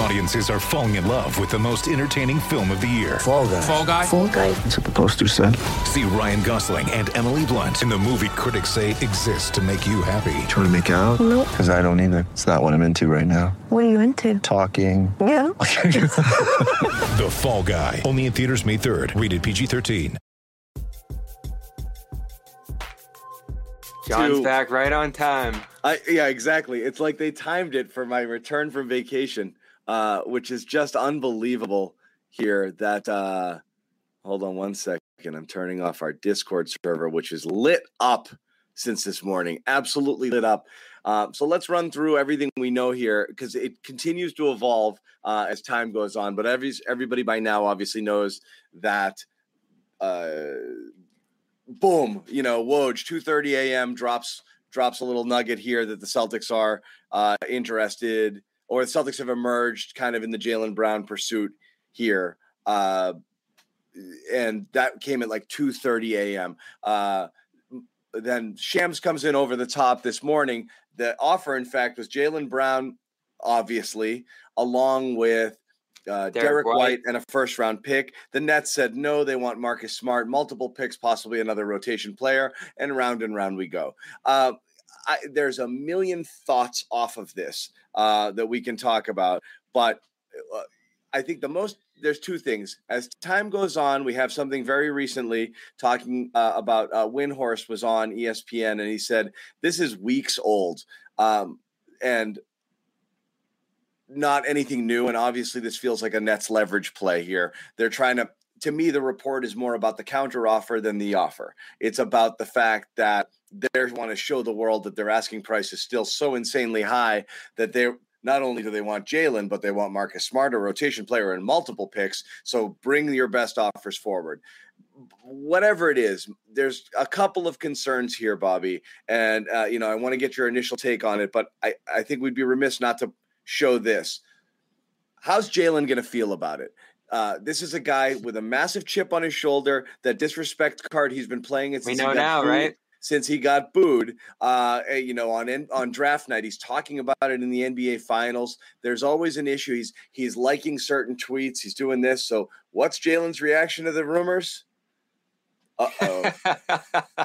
Audiences are falling in love with the most entertaining film of the year. Fall guy. Fall guy. Fall guy. That's what the poster said. See Ryan Gosling and Emily Blunt in the movie critics say exists to make you happy. Trying to make it out? Nope. Because I don't either. It's not what I'm into right now. What are you into? Talking. Yeah. The Fall Guy. Only in theaters May 3rd. Rated PG-13. John's to- back right on time. I yeah, exactly. It's like they timed it for my return from vacation, uh, which is just unbelievable here. That uh, hold on one second. I'm turning off our Discord server, which is lit up since this morning. Absolutely lit up. Uh, so let's run through everything we know here because it continues to evolve uh, as time goes on. But every everybody by now obviously knows that. Uh, boom, you know, Woj, 2:30 a.m. drops drops a little nugget here that the Celtics are uh, interested, or the Celtics have emerged kind of in the Jaylen Brown pursuit here. Uh, and that came at like 2:30 a.m. Uh, then Shams comes in over the top this morning. The offer, in fact, was Jaylen Brown, obviously, along with uh, Derrick Derrick, White. White. and a first round pick. The Nets said no, they want Marcus Smart, multiple picks, possibly another rotation player, and round and round we go. Uh, I, there's a million thoughts off of this uh, that we can talk about, but uh, I think the most there's two things. As time goes on, we have something very recently talking uh, about uh, Windhorst was on ESPN, and he said this is weeks old, um, and not anything new. And obviously, this feels like a Nets leverage play here. They're trying to. To me, the report is more about the counteroffer than the offer. It's about the fact that they want to show the world that their asking price is still so insanely high that they're not only do they want Jaylen, but they want Marcus Smart, a rotation player, and multiple picks. So bring your best offers forward. Whatever it is, there's a couple of concerns here, Bobby, and uh, you know I want to get your initial take on it, but I, I think we'd be remiss not to show this. How's Jaylen going to feel about it? Uh, this is a guy with a massive chip on his shoulder. That disrespect card he's been playing it We since he know got now, booed- right? Since he got booed, uh, eh, you know, on in, on draft night, he's talking about it in the NBA Finals. There's always an issue. He's he's liking certain tweets. He's doing this. So, what's Jaylen's reaction to the rumors? Uh oh,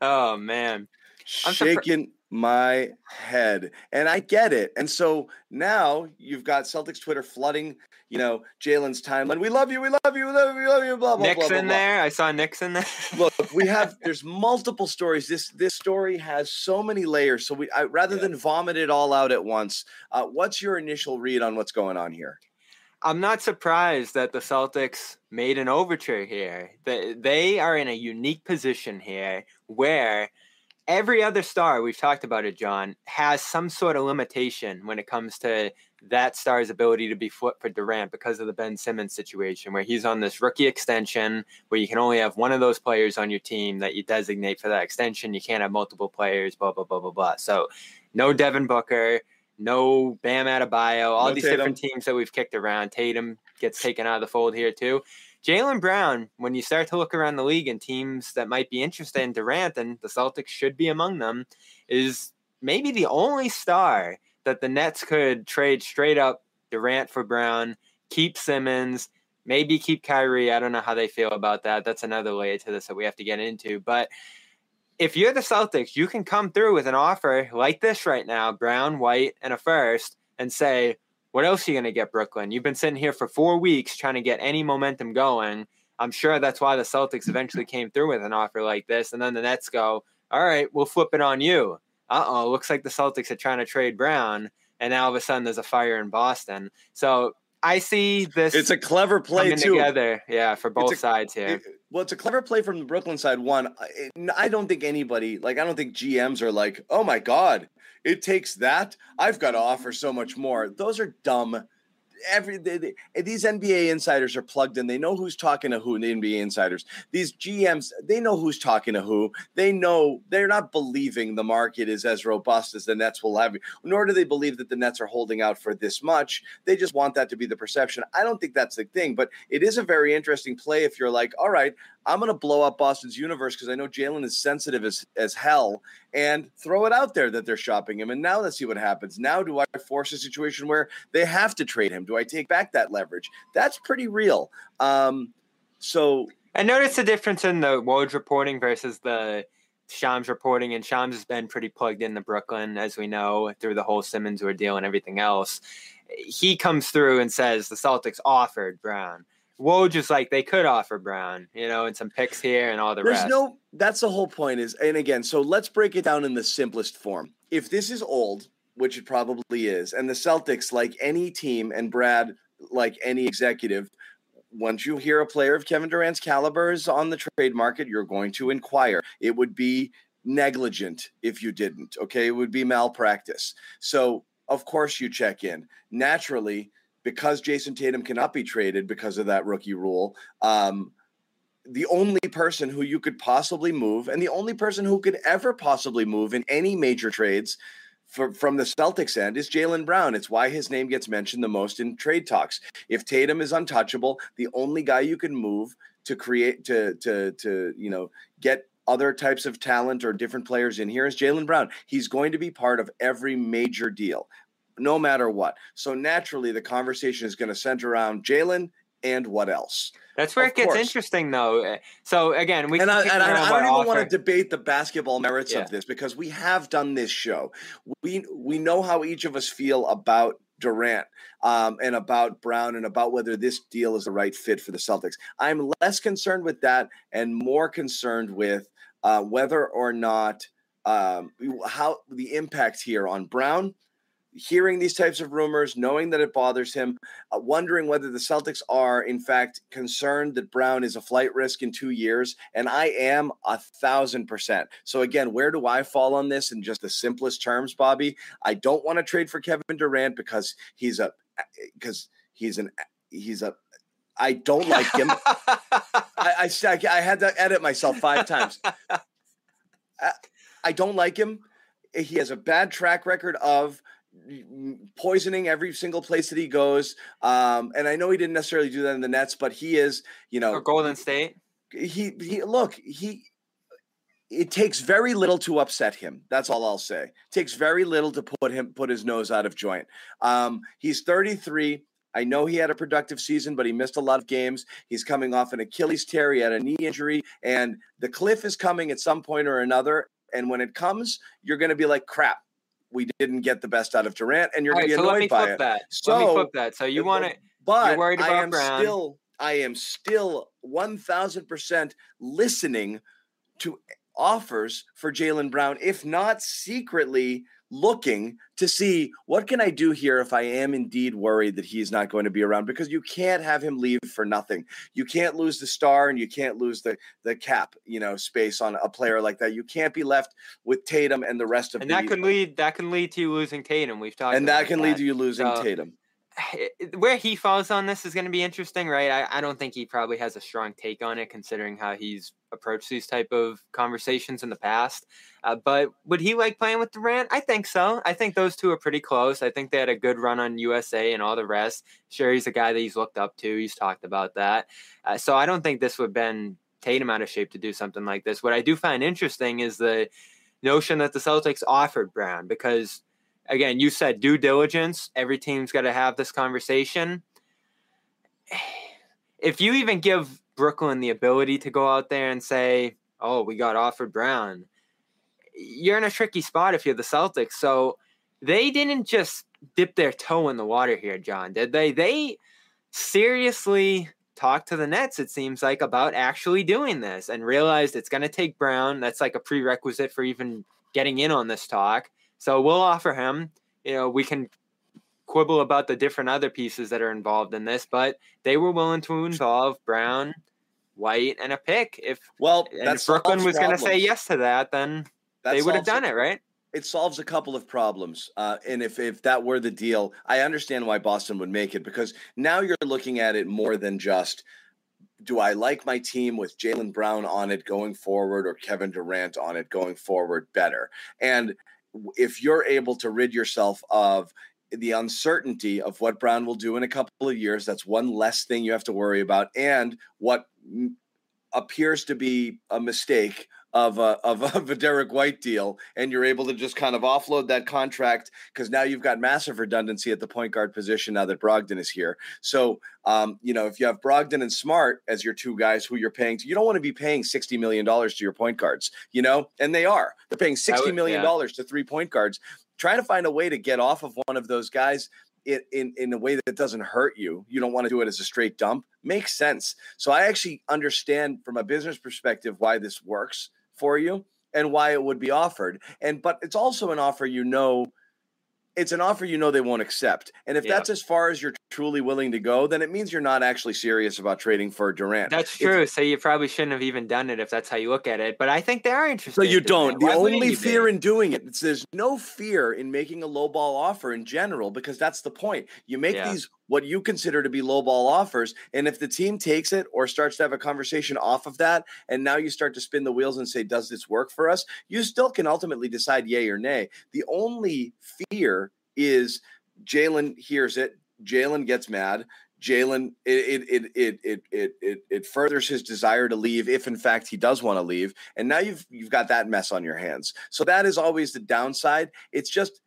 oh man. I'm surpri- shaking my head, and I get it. And so now you've got Celtics Twitter flooding, you know, Jaylen's timeline. We love you. We love you. We love you. We love you. Blah blah Nick's blah. blah, in blah. there. I saw Nick's in there. look we have there's multiple stories this this story has so many layers so we I, rather Yeah. than vomit it all out at once uh, what's your initial read on what's going on here I'm not surprised that the Celtics made an overture here. They, they are in a unique position here where every other star, we've talked about it, John, has some sort of limitation when it comes to that star's ability to be flipped for Durant because of the Ben Simmons situation, where he's on this rookie extension where you can only have one of those players on your team that you designate for that extension. You can't have multiple players, blah, blah, blah, blah, blah. So no Devin Booker, no Bam Adebayo, all No these Tatum. different teams that we've kicked around. Tatum gets taken out of the fold here too. Jaylen Brown, when you start to look around the league and teams that might be interested in Durant, and the Celtics should be among them, is maybe the only star that the Nets could trade straight up Durant for Brown, keep Simmons, maybe keep Kyrie. I don't know how they feel about that. That's another layer to this that we have to get into. But if you're the Celtics, you can come through with an offer like this right now Brown, White, and a first and say, what else are you going to get, Brooklyn? You've been sitting here for four weeks trying to get any momentum going. I'm sure that's why the Celtics eventually came through with an offer like this. And then the Nets go, all right, we'll flip it on you. Uh oh, looks like the Celtics are trying to trade Brown. And now all of a sudden there's a fire in Boston. So I see this it's a clever play too together. Yeah, for both a- sides here. It- Well, it's a clever play from the Brooklyn side. One, I, I don't think anybody, like, I don't think GMs are like, oh my God, it takes that. I've got to offer so much more. Those are dumb every they, they, eh, these NBA insiders are plugged in. They know who's talking to who. The NBA insiders, these GMs, they know who's talking to who. They know they're not believing the market is as robust as the Nets will have. Nor do they believe that the Nets are holding out for this much. They just want that to be the perception. I don't think that's the thing, but it is a very interesting play if you're like, all right, I'm going to blow up Boston's universe because I know Jaylen is sensitive as, as hell and throw it out there that they're shopping him. And now let's see what happens. Now, do I force a situation where they have to trade him? Do I take back that leverage? That's pretty real. Um, so. I noticed the difference in the Woj reporting versus the Shams reporting, and Shams has been pretty plugged into Brooklyn, as we know, through the whole Simmons ordeal and everything else. He comes through and says the Celtics offered Brown. Woj is like they could offer Brown, you know, and some picks here and all the rest. There's rest. no that's the whole point is and again, so let's break it down in the simplest form. If this is old, which it probably is, and the Celtics, like any team, and Brad, like any executive, once you hear a player of Kevin Durant's caliber is on the trade market, you're going to inquire. It would be negligent if you didn't. Okay. It would be malpractice. So of course you check in. Naturally, because Jayson Tatum cannot be traded because of that rookie rule. Um, the only person who you could possibly move, and the only person who could ever possibly move in any major trades for, from the Celtics end is Jaylen Brown. It's why his name gets mentioned the most in trade talks. If Tatum is untouchable, the only guy you can move to create to to to you know get other types of talent or different players in here is Jaylen Brown. He's going to be part of every major deal no matter what. So naturally, the conversation is going to center around Jaylen and what else. That's where Of it gets course. interesting, though. So again, we And, I, and I, I don't even offer- want to debate the basketball merits Yeah. of this because we have done this show. We we know how each of us feel about Durant um, and about Brown and about whether this deal is the right fit for the Celtics. I'm less concerned with that and more concerned with uh, whether or not um, how the impact here on Brown. Hearing these types of rumors, knowing that it bothers him, uh, wondering whether the Celtics are, in fact, concerned that Brown is a flight risk in two years. And I am a thousand percent. So, again, where do I fall on this in just the simplest terms, Bobby? I don't want to trade for Kevin Durant because he's a, because he's an, he's a, I don't like him. I, I, I had to edit myself five times. I, I don't like him. He has a bad track record of poisoning every single place that he goes. Um, and I know he didn't necessarily do that in the Nets, but he is, you know, or Golden State. he he look he it takes very little to upset him that's all i'll say it takes very little to put him put his nose out of joint um he's 33 I know he had a productive season, but he missed a lot of games. He's coming off an Achilles tear. He had a knee injury, and the cliff is coming at some point or another. And when it comes, you're going to be like, crap, we didn't get the best out of Durant, and you're going right, to so be me annoyed by it. that. let me So- flip that. So you want to But worried about I am Brown. still, I am still one thousand percent listening to offers for Jaylen Brown, if not secretly looking to see what can I do here if I am indeed worried that he's not going to be around because you can't have him leave for nothing. You can't lose the star and you can't lose the the cap, you know, space on a player like that. You can't be left with Tatum and the rest of and the that could lead that can lead to you losing Tatum. We've talked and that can lead to you losing So- Tatum. Where he falls on this is going to be interesting, right? I, I don't think he probably has a strong take on it, considering how he's approached these type of conversations in the past. Uh, but would he like playing with Durant? I think so. I think those two are pretty close. I think they had a good run on USA and all the rest. Sure, he's a guy that he's looked up to. He's talked about that. Uh, so I don't think this would have been Tatum out of shape to do something like this. What I do find interesting is the notion that the Celtics offered Brown because again, you said due diligence. Every team's got to have this conversation. If you even give Brooklyn the ability to go out there and say, "Oh, we got offered Brown," you're in a tricky spot if you're the Celtics. So they didn't just dip their toe in the water here, John, did they? They seriously talked to the Nets, it seems like, about actually doing this and realized it's going to take Brown. That's like a prerequisite for even getting in on this talk. So we'll offer him. You know, we can quibble about the different other pieces that are involved in this, but they were willing to involve Brown White, and a pick. If Well, if Brooklyn was going to say yes to that, then they would have done it, right? it solves a couple of problems. Uh, and if, if that were the deal, I understand why Boston would make it because now you're looking at it more than just do I like my team with Jaylen Brown on it going forward or Kevin Durant on it going forward better? And if you're able to rid yourself of the uncertainty of what Brown will do in a couple of years, that's one less thing you have to worry about. And what appears to be a mistake of a, of, of a Derrick White deal, and you're able to just kind of offload that contract because now you've got massive redundancy at the point guard position now that Brogdon is here. So, um, you know, if you have Brogdon and Smart as your two guys who you're paying, to, you don't want to be paying $60 million to your point guards, you know, and they are. They're paying $60 million yeah. to three point guards. Try to find a way to get off of one of those guys in, in, in a way that doesn't hurt you. You don't want to do it as a straight dump. Makes sense. So I actually understand from a business perspective why this works for you and why it would be offered. And but it's also an offer you know it's an offer you know they won't accept. And if yeah. that's as far as you're truly willing to go, then it means you're not actually serious about trading for Durant. That's true. If, so you probably shouldn't have even done it if that's how you look at it. But I think they are interested. So you don't. The only fear in doing it, is there's no fear in making a low ball offer in general because that's the point. You make yeah. these what you consider to be low ball offers. And if the team takes it or starts to have a conversation off of that, and now you start to spin the wheels and say, does this work for us? You still can ultimately decide yay or nay. The only fear is Jaylen hears it, Jaylen gets mad. Jaylen, it it, it it it it it furthers his desire to leave if in fact he does want to leave. And now you've you've got that mess on your hands. So that is always the downside. It's just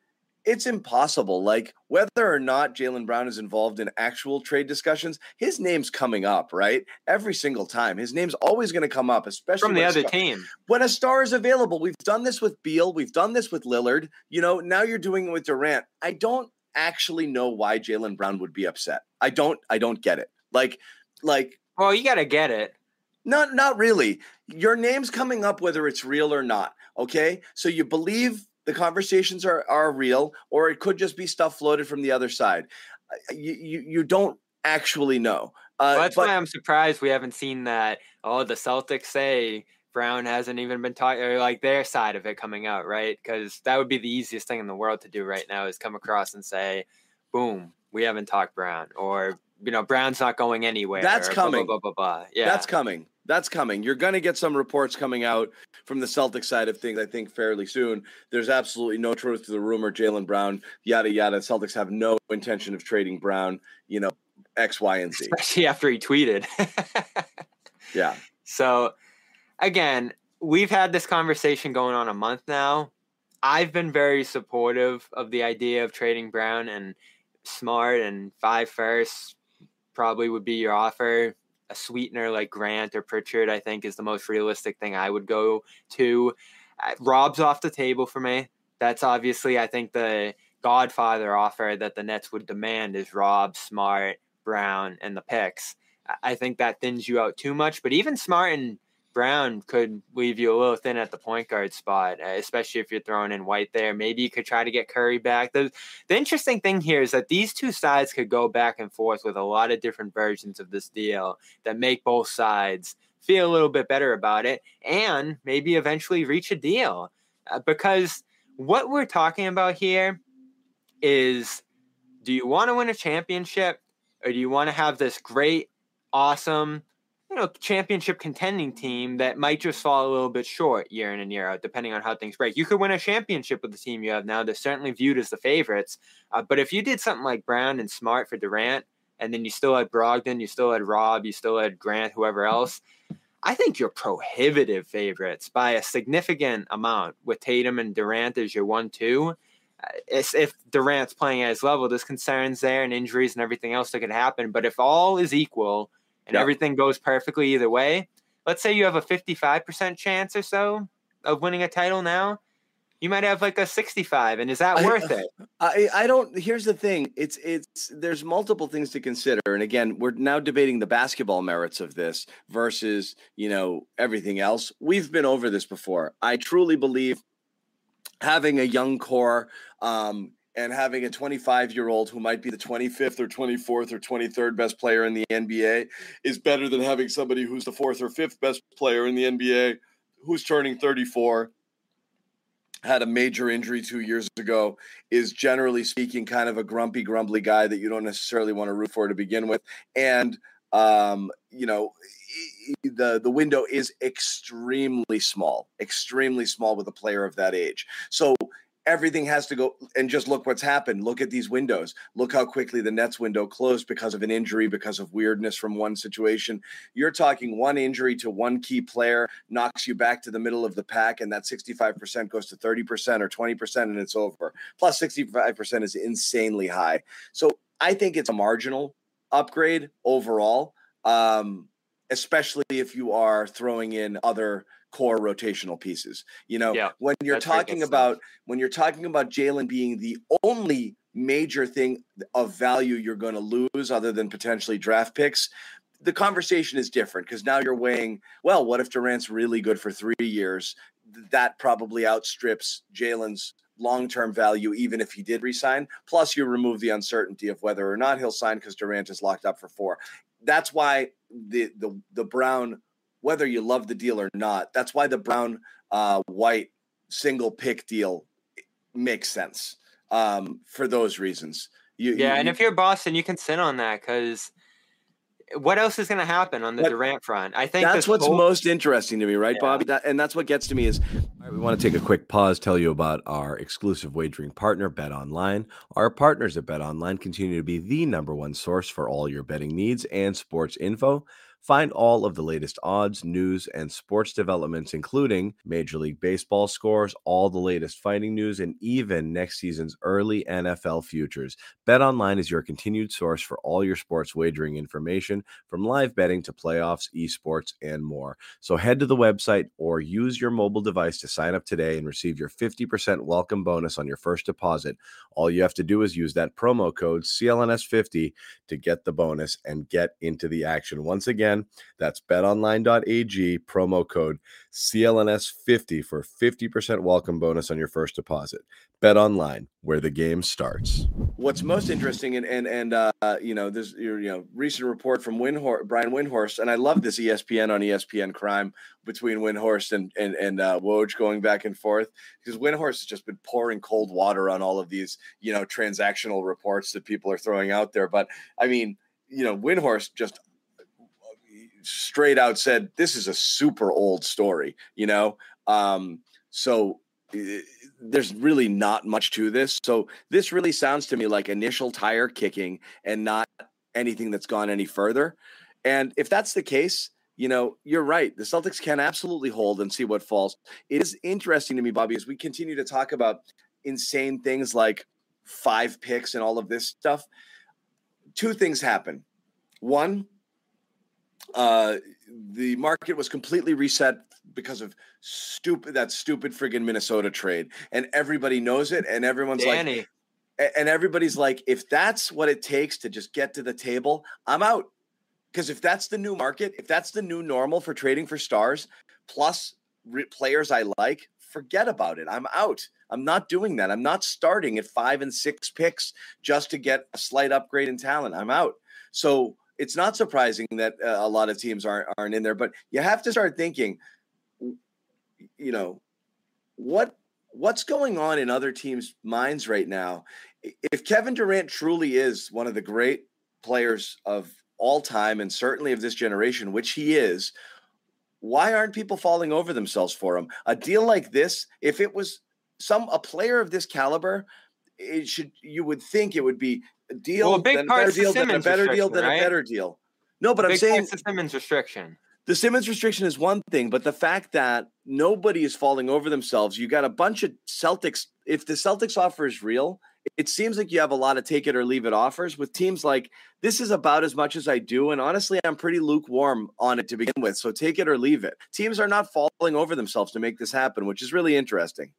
it's impossible. Like whether or not Jaylen Brown is involved in actual trade discussions, his name's coming up, right? Every single time. His name's always going to come up, especially from the other star, team. When a star is available. We've done this with Beal, we've done this with Lillard. You know, now you're doing it with Durant. I don't actually know why Jaylen Brown would be upset. I don't I don't get it. Like like Well, you gotta get it. Not not really. Your name's coming up whether it's real or not. Okay. So you believe the conversations are are real, or it could just be stuff floated from the other side. You you, you don't actually know. Uh, well, that's but, why I'm surprised we haven't seen that. Oh, the Celtics say Brown hasn't even been talking, or like their side of it coming out, right? Because that would be the easiest thing in the world to do right now is come across and say, "Boom, we haven't talked Brown," or you know, Brown's not going anywhere. That's coming. Blah, blah, blah, blah, Yeah, that's coming. That's coming. You're going to get some reports coming out from the Celtic side of things, I think, fairly soon. There's absolutely no truth to the rumor. Jaylen Brown, yada, yada. Celtics have no intention of trading Brown, you know, X, Y, and Z. Especially after he tweeted. yeah. So, again, we've had this conversation going on a month now. I've been very supportive of the idea of trading Brown and Smart and five firsts probably would be your offer. A sweetener like Grant or Pritchard, I think, is the most realistic thing I would go to. Rob's off the table for me. That's obviously, I think, the Godfather offer that the Nets would demand is Rob, Smart, Brown, and the picks. I think that thins you out too much. But even Smart and Brown could leave you a little thin at the point guard spot, uh, especially if you're throwing in White there. Maybe you could try to get Curry back. The, the interesting thing here is that these two sides could go back and forth with a lot of different versions of this deal that make both sides feel a little bit better about it and maybe eventually reach a deal. Uh, because what we're talking about here is do you want to win a championship or do you want to have this great, awesome, you know, championship contending team that might just fall a little bit short year in and year out, depending on how things break. You could win a championship with the team you have now. They're certainly viewed as the favorites. Uh, but if you did something like Brown and Smart for Durant, and then you still had Brogdon, you still had Rob, you still had Grant, whoever else, I think you're prohibitive favorites by a significant amount with Tatum and Durant as your one two. Uh, if Durant's playing at his level, there's concerns there and injuries and everything else that could happen. But if all is equal, and yep. everything goes perfectly either way, let's say you have a 55% chance or so of winning a title now, you might have like a 65 and is that I, worth it? I, I don't here's the thing it's it's there's multiple things to consider and again we're now debating the basketball merits of this versus you know everything else. We've been over this before. I truly believe having a young core um, and having a 25 year old who might be the 25th or 24th or 23rd best player in the NBA is better than having somebody who's the fourth or fifth best player in the NBA who's turning 34 had a major injury two years ago is generally speaking kind of a grumpy grumbly guy that you don't necessarily want to root for to begin with. And um, you know the the window is extremely small extremely small with a player of that age. So everything has to go and just look what's happened. Look at these windows. Look how quickly the Nets window closed because of an injury, because of weirdness from one situation. You're talking one injury to one key player knocks you back to the middle of the pack, and that 65% goes to 30% or 20%, and it's over. Plus, 65% is insanely high. So I think it's a marginal upgrade overall. Um, especially if you are throwing in other core rotational pieces. You know, Yeah, when you're talking about stuff. when you're talking about Jaylen being the only major thing of value you're going to lose, other than potentially draft picks. The conversation is different because now you're weighing, well, what if Durant's really good for three years? That probably outstrips Jaylen's long term value, even if he did resign. Plus, you remove the uncertainty of whether or not he'll sign because Durant is locked up for four. That's why the the the Brown, whether you love the deal or not, that's why the Brown uh, White single pick deal makes sense um, for those reasons. You, Yeah, you- and if you're Boston, you can sit on that because what else is going to happen on the Durant front? I think that's what's whole- most interesting to me, right, Yeah. Bobby? That, and that's what gets to me is right, we want to take a quick pause, tell you about our exclusive wagering partner, Bet Online. Our partners at Bet Online continue to be the number one source for all your betting needs and sports info. Find all of the latest odds, news, and sports developments, including Major League Baseball scores, all the latest fighting news, and even next season's early NFL futures. BetOnline is your continued source for all your sports wagering information, from live betting to playoffs, esports, and more. So head to the website or use your mobile device to sign up today and receive your 50% welcome bonus on your first deposit. All you have to do is use that promo code CLNS50 to get the bonus and get into the action. Once again, that's betonline.ag promo code CLNS50 for 50% welcome bonus on your first deposit. Bet online where the game starts. what's most interesting and and and uh, you know this you know recent report from Windhorst, Brian Windhorst, and I love this ESPN on ESPN crime between Windhorst and and and uh, Woj going back and forth because Windhorst has just been pouring cold water on all of these you know transactional reports that people are throwing out there. But I mean, you know, Windhorst just straight out said this is a super old story. You know, um, so. there's really not much to this. So this really sounds to me like initial tire kicking and not anything that's gone any further. And if that's the case, you know, you're right. The Celtics can absolutely hold and see what falls. It is interesting to me, Bobby, as we continue to talk about insane things like five picks and all of this stuff. Two things happen. One, uh, the market was completely reset because of stupid that stupid friggin' Minnesota trade, and everybody knows it, and everyone's like, Danny. a- and everybody's like, if that's what it takes to just get to the table, I'm out. Because if that's the new market, if that's the new normal for trading for stars, plus re- players I like, forget about it. I'm out. I'm not doing that. I'm not starting at five and six picks just to get a slight upgrade in talent. I'm out. So it's not surprising that uh, a lot of teams aren't aren't in there. But you have to start thinking, you know, what what's going on in other teams' minds right now? If Kevin Durant truly is one of the great players of all time and certainly of this generation, which he is, why aren't people falling over themselves for him? A deal like this, if it was some a player of this caliber, it should you would think it would be a deal, Well, a big then a better the deal, then a better deal, restriction, then a better deal. No, but I'm Big saying Texas Simmons restriction. the Simmons restriction is one thing, but the fact that nobody is falling over themselves, you got a bunch of Celtics. If the Celtics offer is real, it seems like you have a lot of take it or leave it offers with teams like this is about as much as I do. And honestly, I'm pretty lukewarm on it to begin with. So take it or leave it. Teams are not falling over themselves to make this happen, which is really interesting.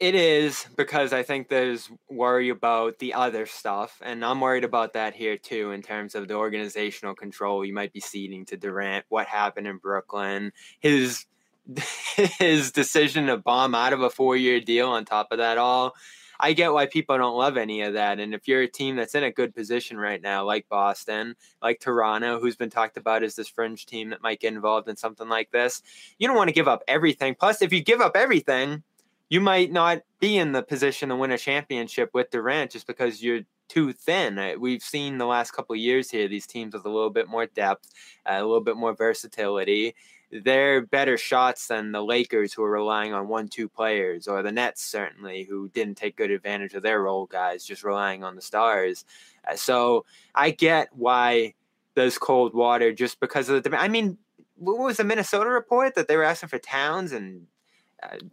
It is because I think there's worry about the other stuff, and I'm worried about that here too in terms of the organizational control you might be ceding to Durant. What happened in Brooklyn? His his decision to bomb out of a four year deal. On top of that, all I get why people don't love any of that. And if you're a team that's in a good position right now, like Boston, like Toronto, who's been talked about as this fringe team that might get involved in something like this, you don't want to give up everything. Plus, if you give up everything, you might not be in the position to win a championship with Durant just because you're too thin. Uh, we've seen the last couple of years here these teams with a little bit more depth, uh, a little bit more versatility. They're better shots than the Lakers, who are relying on one-two players, or the Nets certainly, who didn't take good advantage of their role guys, just relying on the stars. Uh, so I get why there's cold water just because of the. I mean, what was the Minnesota report that they were asking for Towns and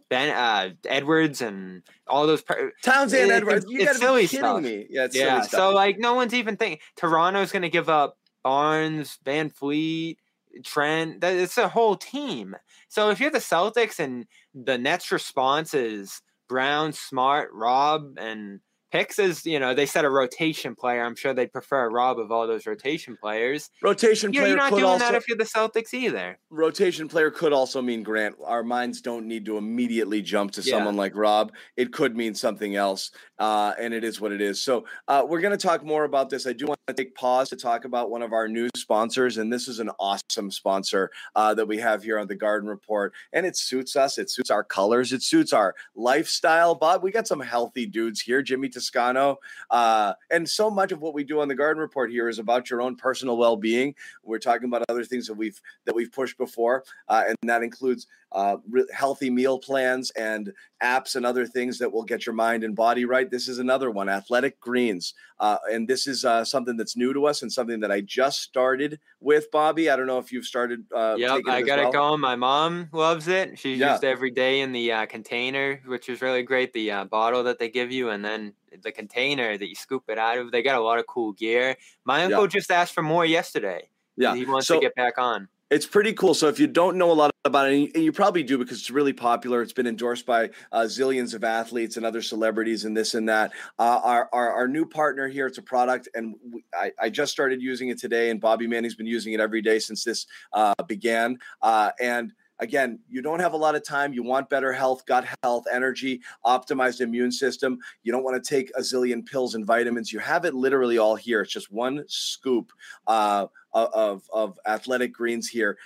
Ben uh, Edwards and all those Towns and it, Edwards. You it's silly be kidding stuff. me. Yeah, yeah. So like, no one's even thinking Toronto's going to give up Barnes, VanVleet, Trent. That, it's a whole team. So if you're the Celtics and the Nets' response is Brown, Smart, Rob, and Hicks is, you know, they said a rotation player. I'm sure they'd prefer Rob of all those rotation players. Rotation you player. You're not doing also, that if you're the Celtics either. Rotation player could also mean Grant. Our minds don't need to immediately jump to Yeah. someone like Rob. It could mean something else, uh, and it is what it is. So uh, we're going to talk more about this. I do want to take pause to talk about one of our new sponsors, and this is an awesome sponsor uh, that we have here on the Garden Report, and it suits us. It suits our colors. It suits our lifestyle. Bob, we got some healthy dudes here. Jimmy Toscano, uh, and so much of what we do on the Garden Report here is about your own personal well-being. We're talking about other things that we've that we've pushed before, uh, and that includes uh, re- healthy meal plans and apps and other things that will get your mind and body right. This is another one, Athletic Greens, uh, and this is uh, something that's new to us and something that I just started with, Bobby. I don't know if you've started. Uh, Yep, I got well. it going. My mom loves it. She's Yeah. used every day in the uh, container, which is really great. The uh, bottle that they give you, and then the container that you scoop it out of. They got a lot of cool gear. My uncle Yeah. just asked for more yesterday. Yeah, he wants so- to get back on. It's pretty cool. So if you don't know a lot about it, and you, probably do because it's really popular, it's been endorsed by uh, zillions of athletes and other celebrities and this and that. Uh, our, our our new partner here, it's a product, and we, I, I just started using it today, and Bobby Manning's been using it every day since this uh, began. Uh, and again, you don't have a lot of time. You want better health, gut health, energy, optimized immune system. You don't want to take a zillion pills and vitamins. You have it literally all here. It's just one scoop uh, of, of athletic greens here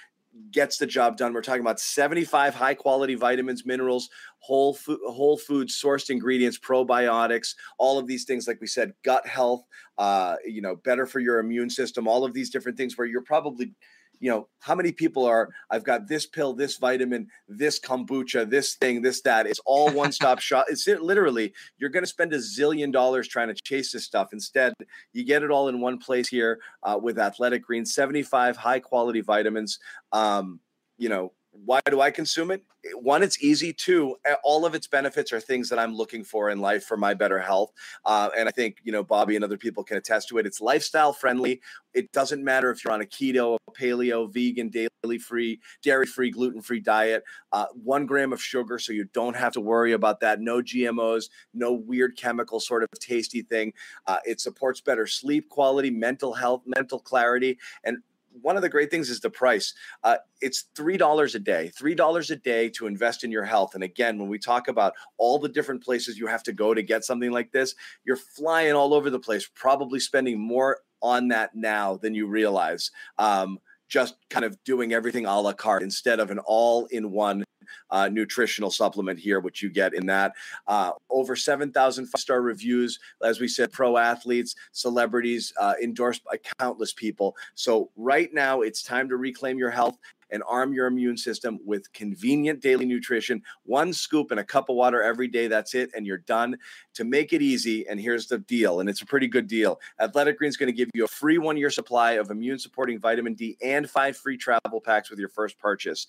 gets the job done. We're talking about 75 high quality vitamins, minerals, whole food, whole food sourced ingredients, probiotics, all of these things, like we said, gut health, uh, you know, better for your immune system, all of these different things where you're probably you know, how many people are, I've got this pill, this vitamin, this kombucha, this thing, this, that. It's all one stop shop. It's literally, you're going to spend a zillion dollars trying to chase this stuff. Instead, you get it all in one place here uh, with Athletic Greens, 75 high quality vitamins. Um, you know, why do I consume it? One, it's easy. Two, all of its benefits are things that I'm looking for in life for my better health. Uh, and I think, you know, Bobby and other people can attest to it. It's lifestyle friendly. It doesn't matter if you're on a keto, a paleo, vegan, daily free, dairy free, gluten free diet. Uh, one gram of sugar, so you don't have to worry about that. No GMOs, no weird chemical sort of tasty thing. Uh, it supports better sleep quality, mental health, mental clarity. And one of the great things is the price. Uh, it's three dollars a day. Three dollars a day to invest in your health. And again, when we talk about all the different places you have to go to get something like this, you're flying all over the place, probably spending more on that now than you realize. Um, just kind of doing everything a la carte instead of an all-in-one uh, nutritional supplement here, which you get in that. Uh, over 7,000 five-star reviews, as we said, pro athletes, celebrities, uh, endorsed by countless people. So right now, it's time to reclaim your health and arm your immune system with convenient daily nutrition. One scoop and a cup of water every day. That's it, and you're done. To make it easy, and here's the deal, and it's a pretty good deal. Athletic Greens is going to give you a free one-year supply of immune-supporting vitamin D and five free travel packs with your first purchase.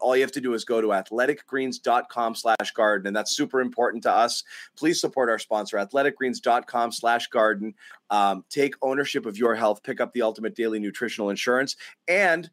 All you have to do is go to athleticgreens.com slash garden, and that's super important to us. Please support our sponsor, athleticgreens.com slash garden. Um, take ownership of your health, pick up the ultimate daily nutritional insurance, and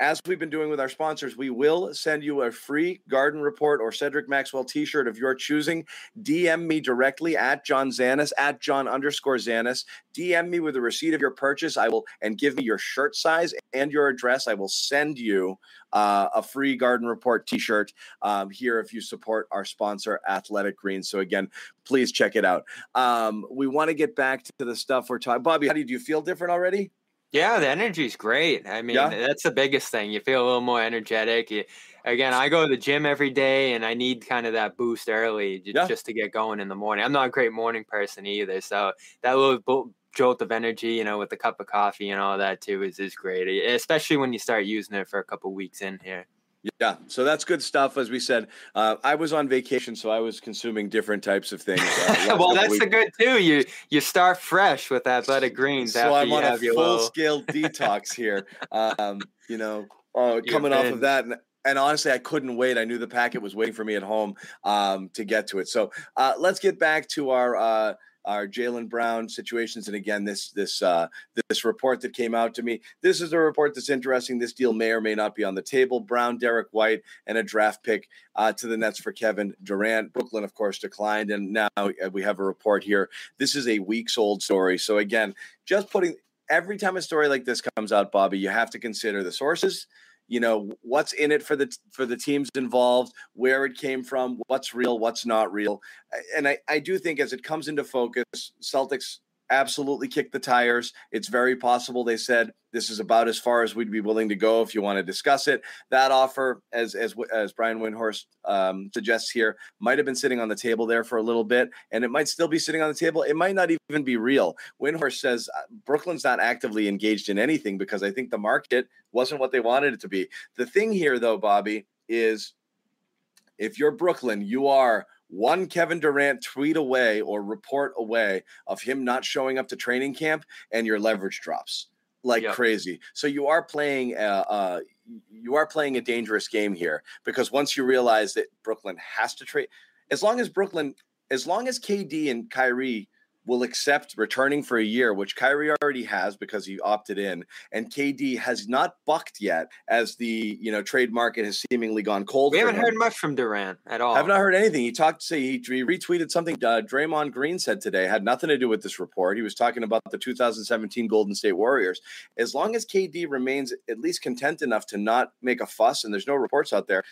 as we've been doing with our sponsors, we will send you a free garden report or Cedric Maxwell t-shirt of your choosing. DM me directly at John Zannis, at John underscore Zannis. DM me with a receipt of your purchase. I will and give me your shirt size and your address. I will send you uh, a free garden report t-shirt um, here if you support our sponsor, Athletic Greens. So again, please check it out. Um, we want to get back to the stuff we're talking. Bobby, how do you, do you feel different already? Yeah, the energy's great. I mean, Yeah. that's the biggest thing. You feel a little more energetic. You, again, I go to the gym every day, and I need kind of that boost early j- Yeah. just to get going in the morning. I'm not a great morning person either, so that little bo- jolt of energy, you know, with a cup of coffee and all that too, is is great. Especially when you start using it for a couple weeks in here. Yeah, so that's good stuff. As we said, uh, I was on vacation, so I was consuming different types of things. uh, well, that's weeks. the good too. You you start fresh with that athletic greens So I'm you on a full scale detox here. Um, you know, uh, coming off of that. And, and honestly, I couldn't wait. I knew the packet was waiting for me at home um, to get to it. So uh, let's get back to our uh, our Jaylen Brown situations. And again, this this uh, this report that came out to me. This is a report that's interesting. This deal may or may not be on the table. Brown, Derrick White, and a draft pick uh, to the Nets for Kevin Durant. Brooklyn, of course, declined, and now uh, we have a report here. This is a weeks old story. So again, just putting every time a story like this comes out, Bobby, you have to consider the sources. You know what's in it for the for the teams involved, where it came from, what's real, what's not real, and I, I do think as it comes into focus, Celtics absolutely kicked the tires. It's very possible they said this is about as far as we'd be willing to go if you want to discuss it. That offer, as as as Brian Windhorst um, suggests here, might have been sitting on the table there for a little bit, and it might still be sitting on the table. It might not even be real. Windhorst says uh, Brooklyn's not actively engaged in anything because I think the market wasn't what they wanted it to be. The thing here, though, Bobby, is if you're Brooklyn, you are one Kevin Durant tweet away or report away of him not showing up to training camp, and your leverage drops like Yep. crazy. So you are playing, uh, uh, you are playing a dangerous game here because once you realize that Brooklyn has to trade, as long as Brooklyn, as long as KD and Kyrie will accept returning for a year, which Kyrie already has because he opted in, and KD has not bucked yet, as the you know trade market has seemingly gone cold. We haven't him. heard much from Durant at all. I've not heard anything. He talked, say, he, he retweeted something uh, Draymond Green said today, had nothing to do with this report. He was talking about the 2017 Golden State Warriors. As long as KD remains at least content enough to not make a fuss and there's no reports out there,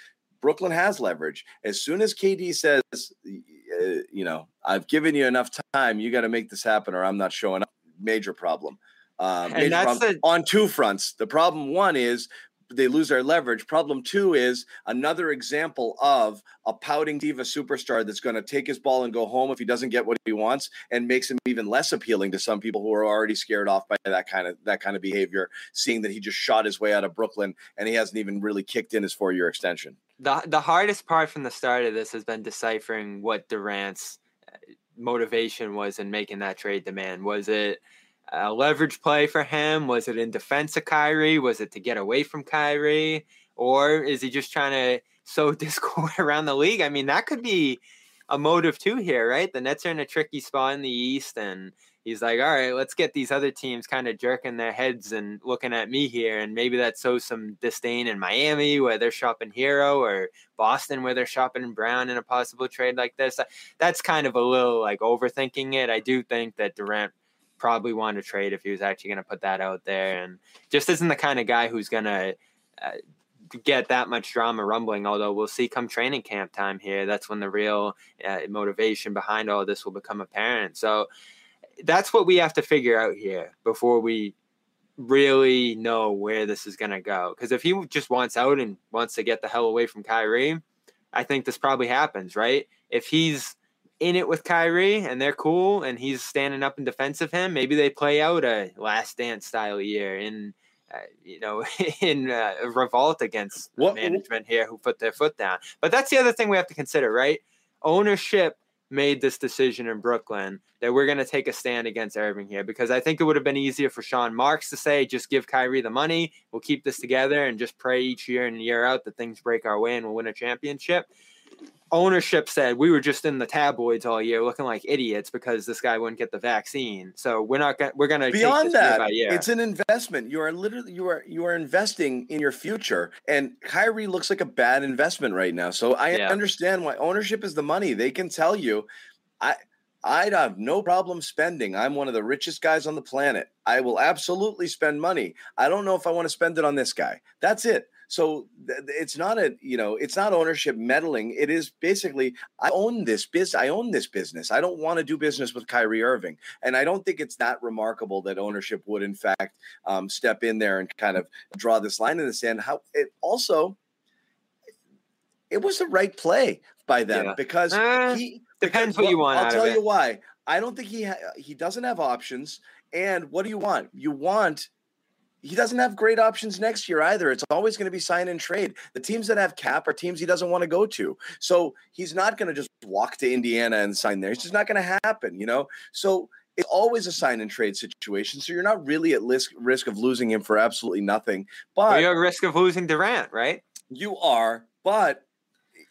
Brooklyn has leverage. As soon as KD says, uh, you know, I've given you enough time, you got to make this happen or I'm not showing up, major problem. Um, And major that's problem the- on two fronts. The problem one is they lose their leverage. Problem two is another example of a pouting diva superstar that's going to take his ball and go home if he doesn't get what he wants, and makes him even less appealing to some people who are already scared off by that kind of that kind of behavior. Seeing that he just shot his way out of Brooklyn and he hasn't even really kicked in his four year extension. The the hardest part from the start of this has been deciphering what Durant's uh, motivation was in making that trade demand. Was it a leverage play for him? Was it in defense of Kyrie? Was it to get away from Kyrie? Or is he just trying to sow discord around the league? I mean, that could be a motive too here, right? The Nets are in a tricky spot in the East, and he's like, all right, let's get these other teams kind of jerking their heads and looking at me here. And maybe that sows some disdain in Miami where they're shopping Herro or Boston where they're shopping Brown in a possible trade like this. That's kind of a little like overthinking it. I do think that Durant probably wanted to trade if he was actually going to put that out there and just isn't the kind of guy who's going to uh, get that much drama rumbling although we'll see come training camp time here that's when the real uh, motivation behind all this will become apparent so that's what we have to figure out here before we really know where this is going to go because if he just wants out and wants to get the hell away from Kyrie I think this probably happens right if he's in it with Kyrie and they're cool and he's standing up in defense of him, maybe they play out a last dance style year in, uh, you know, in uh, a revolt against What- management here who put their foot down. But that's the other thing we have to consider, right? Ownership made this decision in Brooklyn that we're going to take a stand against Irving here because I think it would have been easier for Sean Marks to say, just give Kyrie the money, we'll keep this together and just pray each year and year out that things break our way and we'll win a championship ownership said we were just in the tabloids all year looking like idiots because this guy wouldn't get the vaccine. So we're not gonna we're going to beyond year that by year. it's an investment you are literally you are you are investing in your future and Kyrie looks like a bad investment right now so i Yeah. understand why ownership is the money they can tell you i I'd have no problem spending. I'm one of the richest guys on the planet. I will absolutely spend money. I don't know if I want to spend it on this guy. That's it. So th- it's not a, you know, it's not ownership meddling. It is basically I own this biz. I own this business. I don't want to do business with Kyrie Irving. And I don't think it's that remarkable that ownership would, in fact, um, step in there and kind of draw this line in the sand. How it also, it was the right play by them Yeah. because Uh, he depends because- what you want I'll out of tell you why. I don't think he ha- he doesn't have options. And what do you want? You want he doesn't have great options next year either. It's always going to be sign and trade. The teams that have cap are teams he doesn't want to go to. So he's not going to just walk to Indiana and sign there. It's just not going to happen, you know? So it's always a sign and trade situation. So you're not really at risk, risk of losing him for absolutely nothing. But But you're at risk of losing Durant, right? you are. But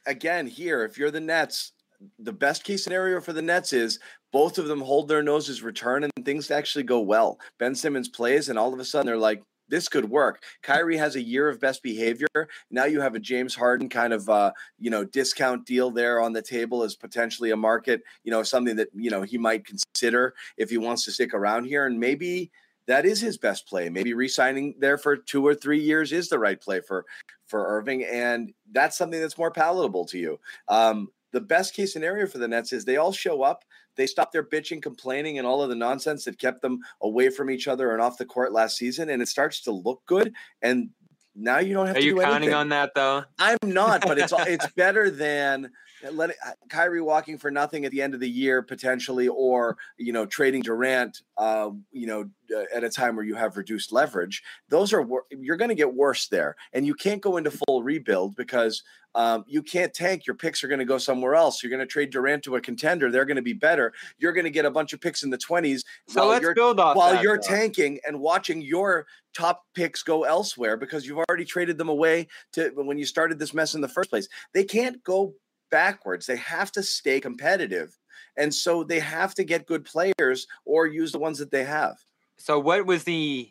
again, here, if you're the Nets, the best case scenario for the Nets is both of them hold their noses, return, and things actually go well. Ben Simmons plays, and all of a sudden they're like, this could work. Kyrie has a year of best behavior. Now you have a James Harden kind of uh, you know discount deal there on the table as potentially a market, you know, something that you know he might consider if he wants to stick around here. And maybe that is his best play. Maybe re-signing there for two or three years is the right play for for Irving, and that's something that's more palatable to you. Um, the best case scenario for the Nets is they all show up, they stop their bitching, complaining, and all of the nonsense that kept them away from each other and off the court last season, and it starts to look good. And now you don't have Are to you do counting anything. on that though? I'm not, but it's it's better than let it, Kyrie walking for nothing at the end of the year potentially, or you know trading Durant, uh, you know, uh, at a time where you have reduced leverage. Those are you're going to get worse there, and you can't go into full rebuild because um, you can't tank. Your picks are going to go somewhere else. You're going to trade Durant to a contender. They're going to be better. You're going to get a bunch of picks in the 20s So while let's you're build off while that, you're though. tanking and watching your top picks go elsewhere because you've already traded them away to when you started this mess in the first place. They can't go backwards. They have to stay competitive. And so they have to get good players or use the ones that they have. So what was the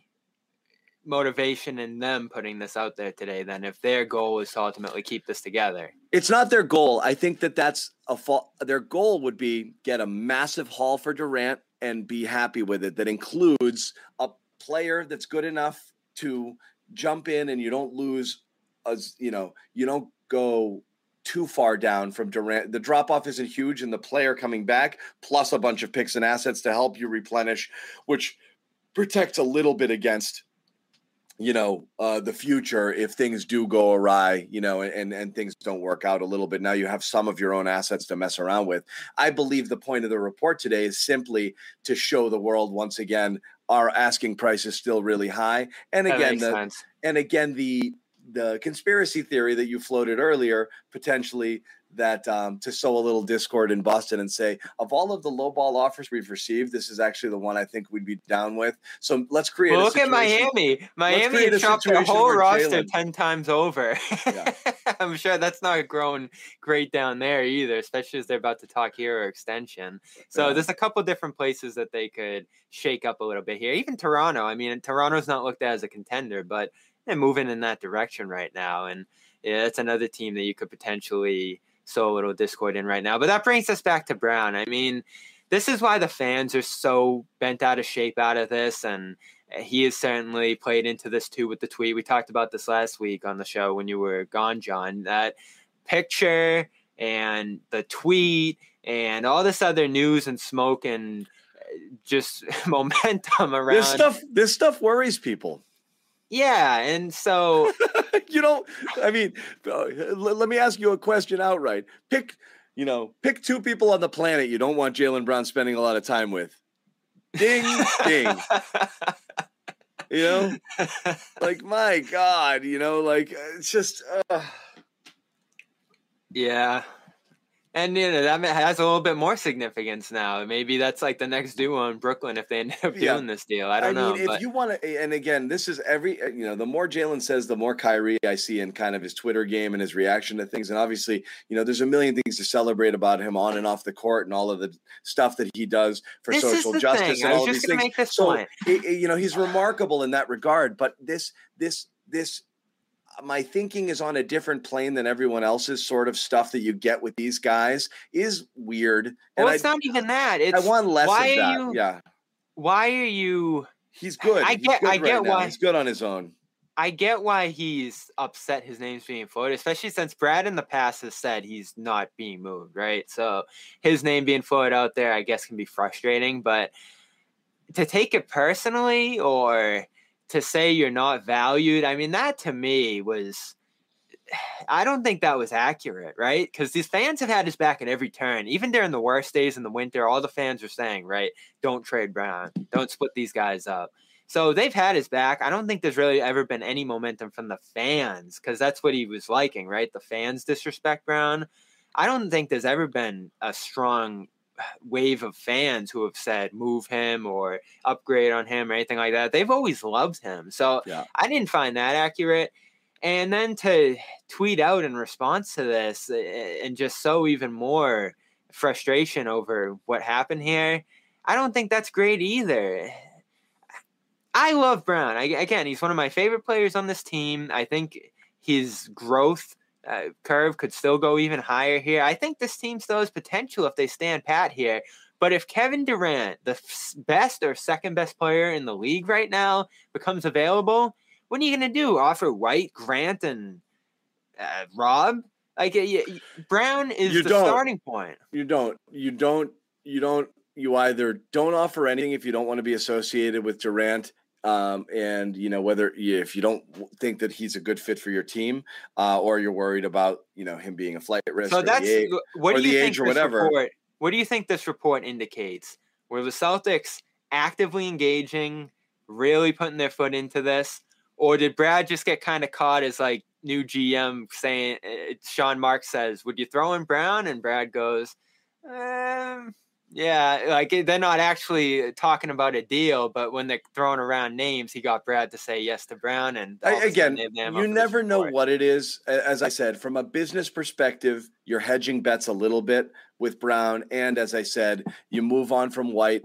motivation in them putting this out there today then if their goal is to ultimately keep this together? It's not their goal. I think that that's a fault. Their goal would be get a massive haul for Durant and be happy with it. That includes a player that's good enough to jump in, and you don't lose, as you know, you don't go too far down from Durant. The drop off isn't huge, and the player coming back plus a bunch of picks and assets to help you replenish, which protects a little bit against you know uh, the future if things do go awry you know and and things don't work out a little bit. Now you have some of your own assets to mess around with. I believe the point of the report today is simply to show the world once again our asking price is still really high. And again the, sense. and again the the conspiracy theory that you floated earlier potentially that um, to sow a little discord in Boston and say of all of the low ball offers we've received, this is actually the one I think we'd be down with. So let's create. Well, a look at Miami. Miami has chopped their situation whole roster Jaylen- ten times over. Yeah. I'm sure that's not growing great down there either, especially as they're about to talk Herro extension. So Yeah. there's a couple different places that they could shake up a little bit here. Even Toronto. I mean, Toronto's not looked at as a contender, but they're moving in that direction right now, and yeah, that's another team that you could potentially sow a little discord in right now. But that brings us back to Brown. I mean, this is why the fans are so bent out of shape out of this, and he has certainly played into this too with the tweet. We talked about this last week on the show when you were gone, John. That picture and the tweet and all this other news and smoke and just momentum around. This stuff, this stuff worries people. Yeah, and so you know, I mean, uh, let, let me ask you a question outright. Pick, you know, pick two people on the planet you don't want Jaylen Brown spending a lot of time with. Ding, ding. You know, like my God, you know, like uh, it's just. Uh, yeah, And you know that has a little bit more significance now. Maybe that's like the next duo in Brooklyn if they end up Yeah. doing this deal. I don't know. mean, if you want to, and again, this is every, uh, you know, the more Jaylen says, the more Kyrie I see in kind of his Twitter game and his reaction to things. And obviously, you know, there's a million things to celebrate about him on and off the court and all of the stuff that he does for This is social justice thing. and I was all of these things. make this so, point. he- he- you know, he's remarkable in that regard. But this, this, this, my thinking is on a different plane than everyone else's sort of stuff that you get with these guys is weird. And well, I, it's not even that. It's I want less why of are that. you- yeah. why are you? He's good. I get- good I right get now. why- He's good on his own. I get why he's upset his name's being floated, especially since Brad in the past has said he's not being moved, right? So his name being floated out there, I guess, can be frustrating. But to take it personally or to say you're not valued, I mean, that to me was. I don't think that was accurate, right? Because these fans have had his back at every turn. Even during the worst days in the winter, all the fans are saying, right, don't trade Brown, don't split these guys up. So they've had his back. I don't think there's really ever been any momentum from the fans because that's what he was liking, right? The fans disrespect Brown. I don't think there's ever been a strong wave of fans who have said move him or upgrade on him or anything like that. They've always loved him. So Yeah. I didn't find that accurate. And then to tweet out in response to this uh, and just sow even more frustration over what happened here, I don't think that's great either. I love Brown. I, again, he's one of my favorite players on this team. I think his growth uh, curve could still go even higher here. I think this team still has potential if they stand pat here. But if Kevin Durant, the f- best or second best player in the league right now, becomes available, what are you going to do? Offer White, Grant, and uh, Rob? Like, uh, y- y- Brown is You the don't. starting point. You don't. You don't. You don't. You either don't offer anything if you don't want to be associated with Durant, um, and you know whether if you don't think that he's a good fit for your team, uh, or you're worried about you know him being a flight risk. So or the that's age. what do you think or this whatever. report? What do you think this report indicates? Were the Celtics actively engaging, really putting their foot into this, or did Brad just get kind of caught as like new GM saying? uh, Sean Mark says, "Would you throw in Brown?" And Brad goes, um, "Yeah." Like eh, they're not actually talking about a deal, but when they're throwing around names, he got Brad to say yes to Brown, and I- of a sudden again, they have them up you never know what it is. As I said, from a business perspective, you're hedging bets a little bit with Brown, and as I said, you move on from White.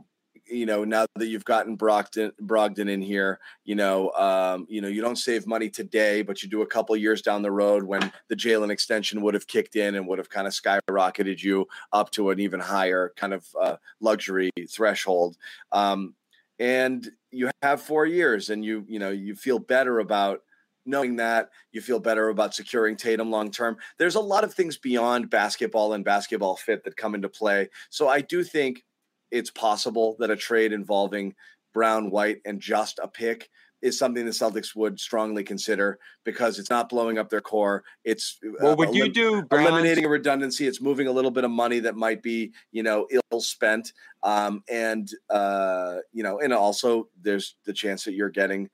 You know, now that you've gotten Brogdon, Brogdon in here, you know, um, you know, you don't save money today, but you do a couple years down the road when the Jaylen extension would have kicked in and would have kind of skyrocketed you up to an even higher kind of uh, luxury threshold. Um, and you have four years, and you, you know, you feel better about knowing that you feel better about securing Tatum long term. There's a lot of things beyond basketball and basketball fit that come into play. So I do think it's possible that a trade involving Brown, White, and just a pick is something the Celtics would strongly consider because it's not blowing up their core. It's Well, uh, would you elim- do Brown's- eliminating a redundancy. It's moving a little bit of money that might be, you know, ill spent. Um, and uh, you know, and also there's the chance that you're getting,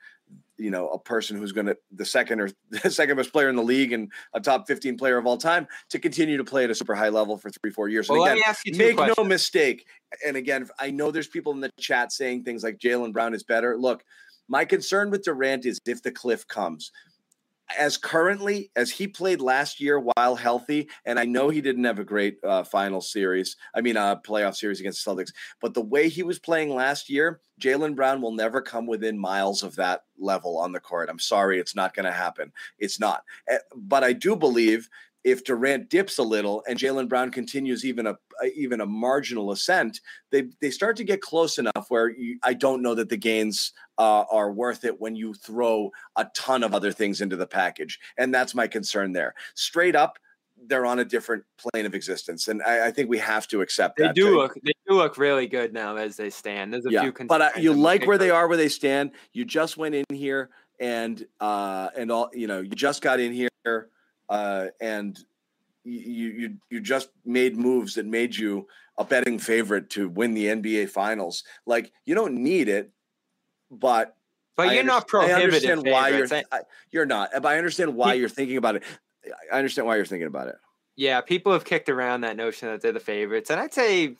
you know, a person who's going to the second or the second best player in the league and a top 15 player of all time to continue to play at a super high level for three, four years. And Well, let me ask you make no mistake. And again, I know there's people in the chat saying things like Jaylen Brown is better. Look, my concern with Durant is if the cliff comes. As currently as he played last year while healthy, and I know he didn't have a great uh, final series, I mean, uh, playoff series against the Celtics, but the way he was playing last year, Jaylen Brown will never come within miles of that level on the court. I'm sorry, it's not going to happen. It's not. Eh, But I do believe if Durant dips a little and Jaylen Brown continues even a even a marginal ascent, they they start to get close enough where you, I don't know that the gains uh, are worth it when you throw a ton of other things into the package, and that's my concern there. Straight up, they're on a different plane of existence, and I, I think we have to accept They that. do too. look they do look really good now as they stand. There's a yeah, few but uh, you like where they are, where they stand. You just went in here and uh and all you know, you just got in here uh and you you you just made moves that made you a betting favorite to win the NBA finals. Like you don't need it, but But I you're not underst- prohibited. I understand why you're favorites. I- you're not, but I understand why you're thinking about it. I understand why you're thinking about it. Yeah, people have kicked around that notion that they're the favorites, and I'd say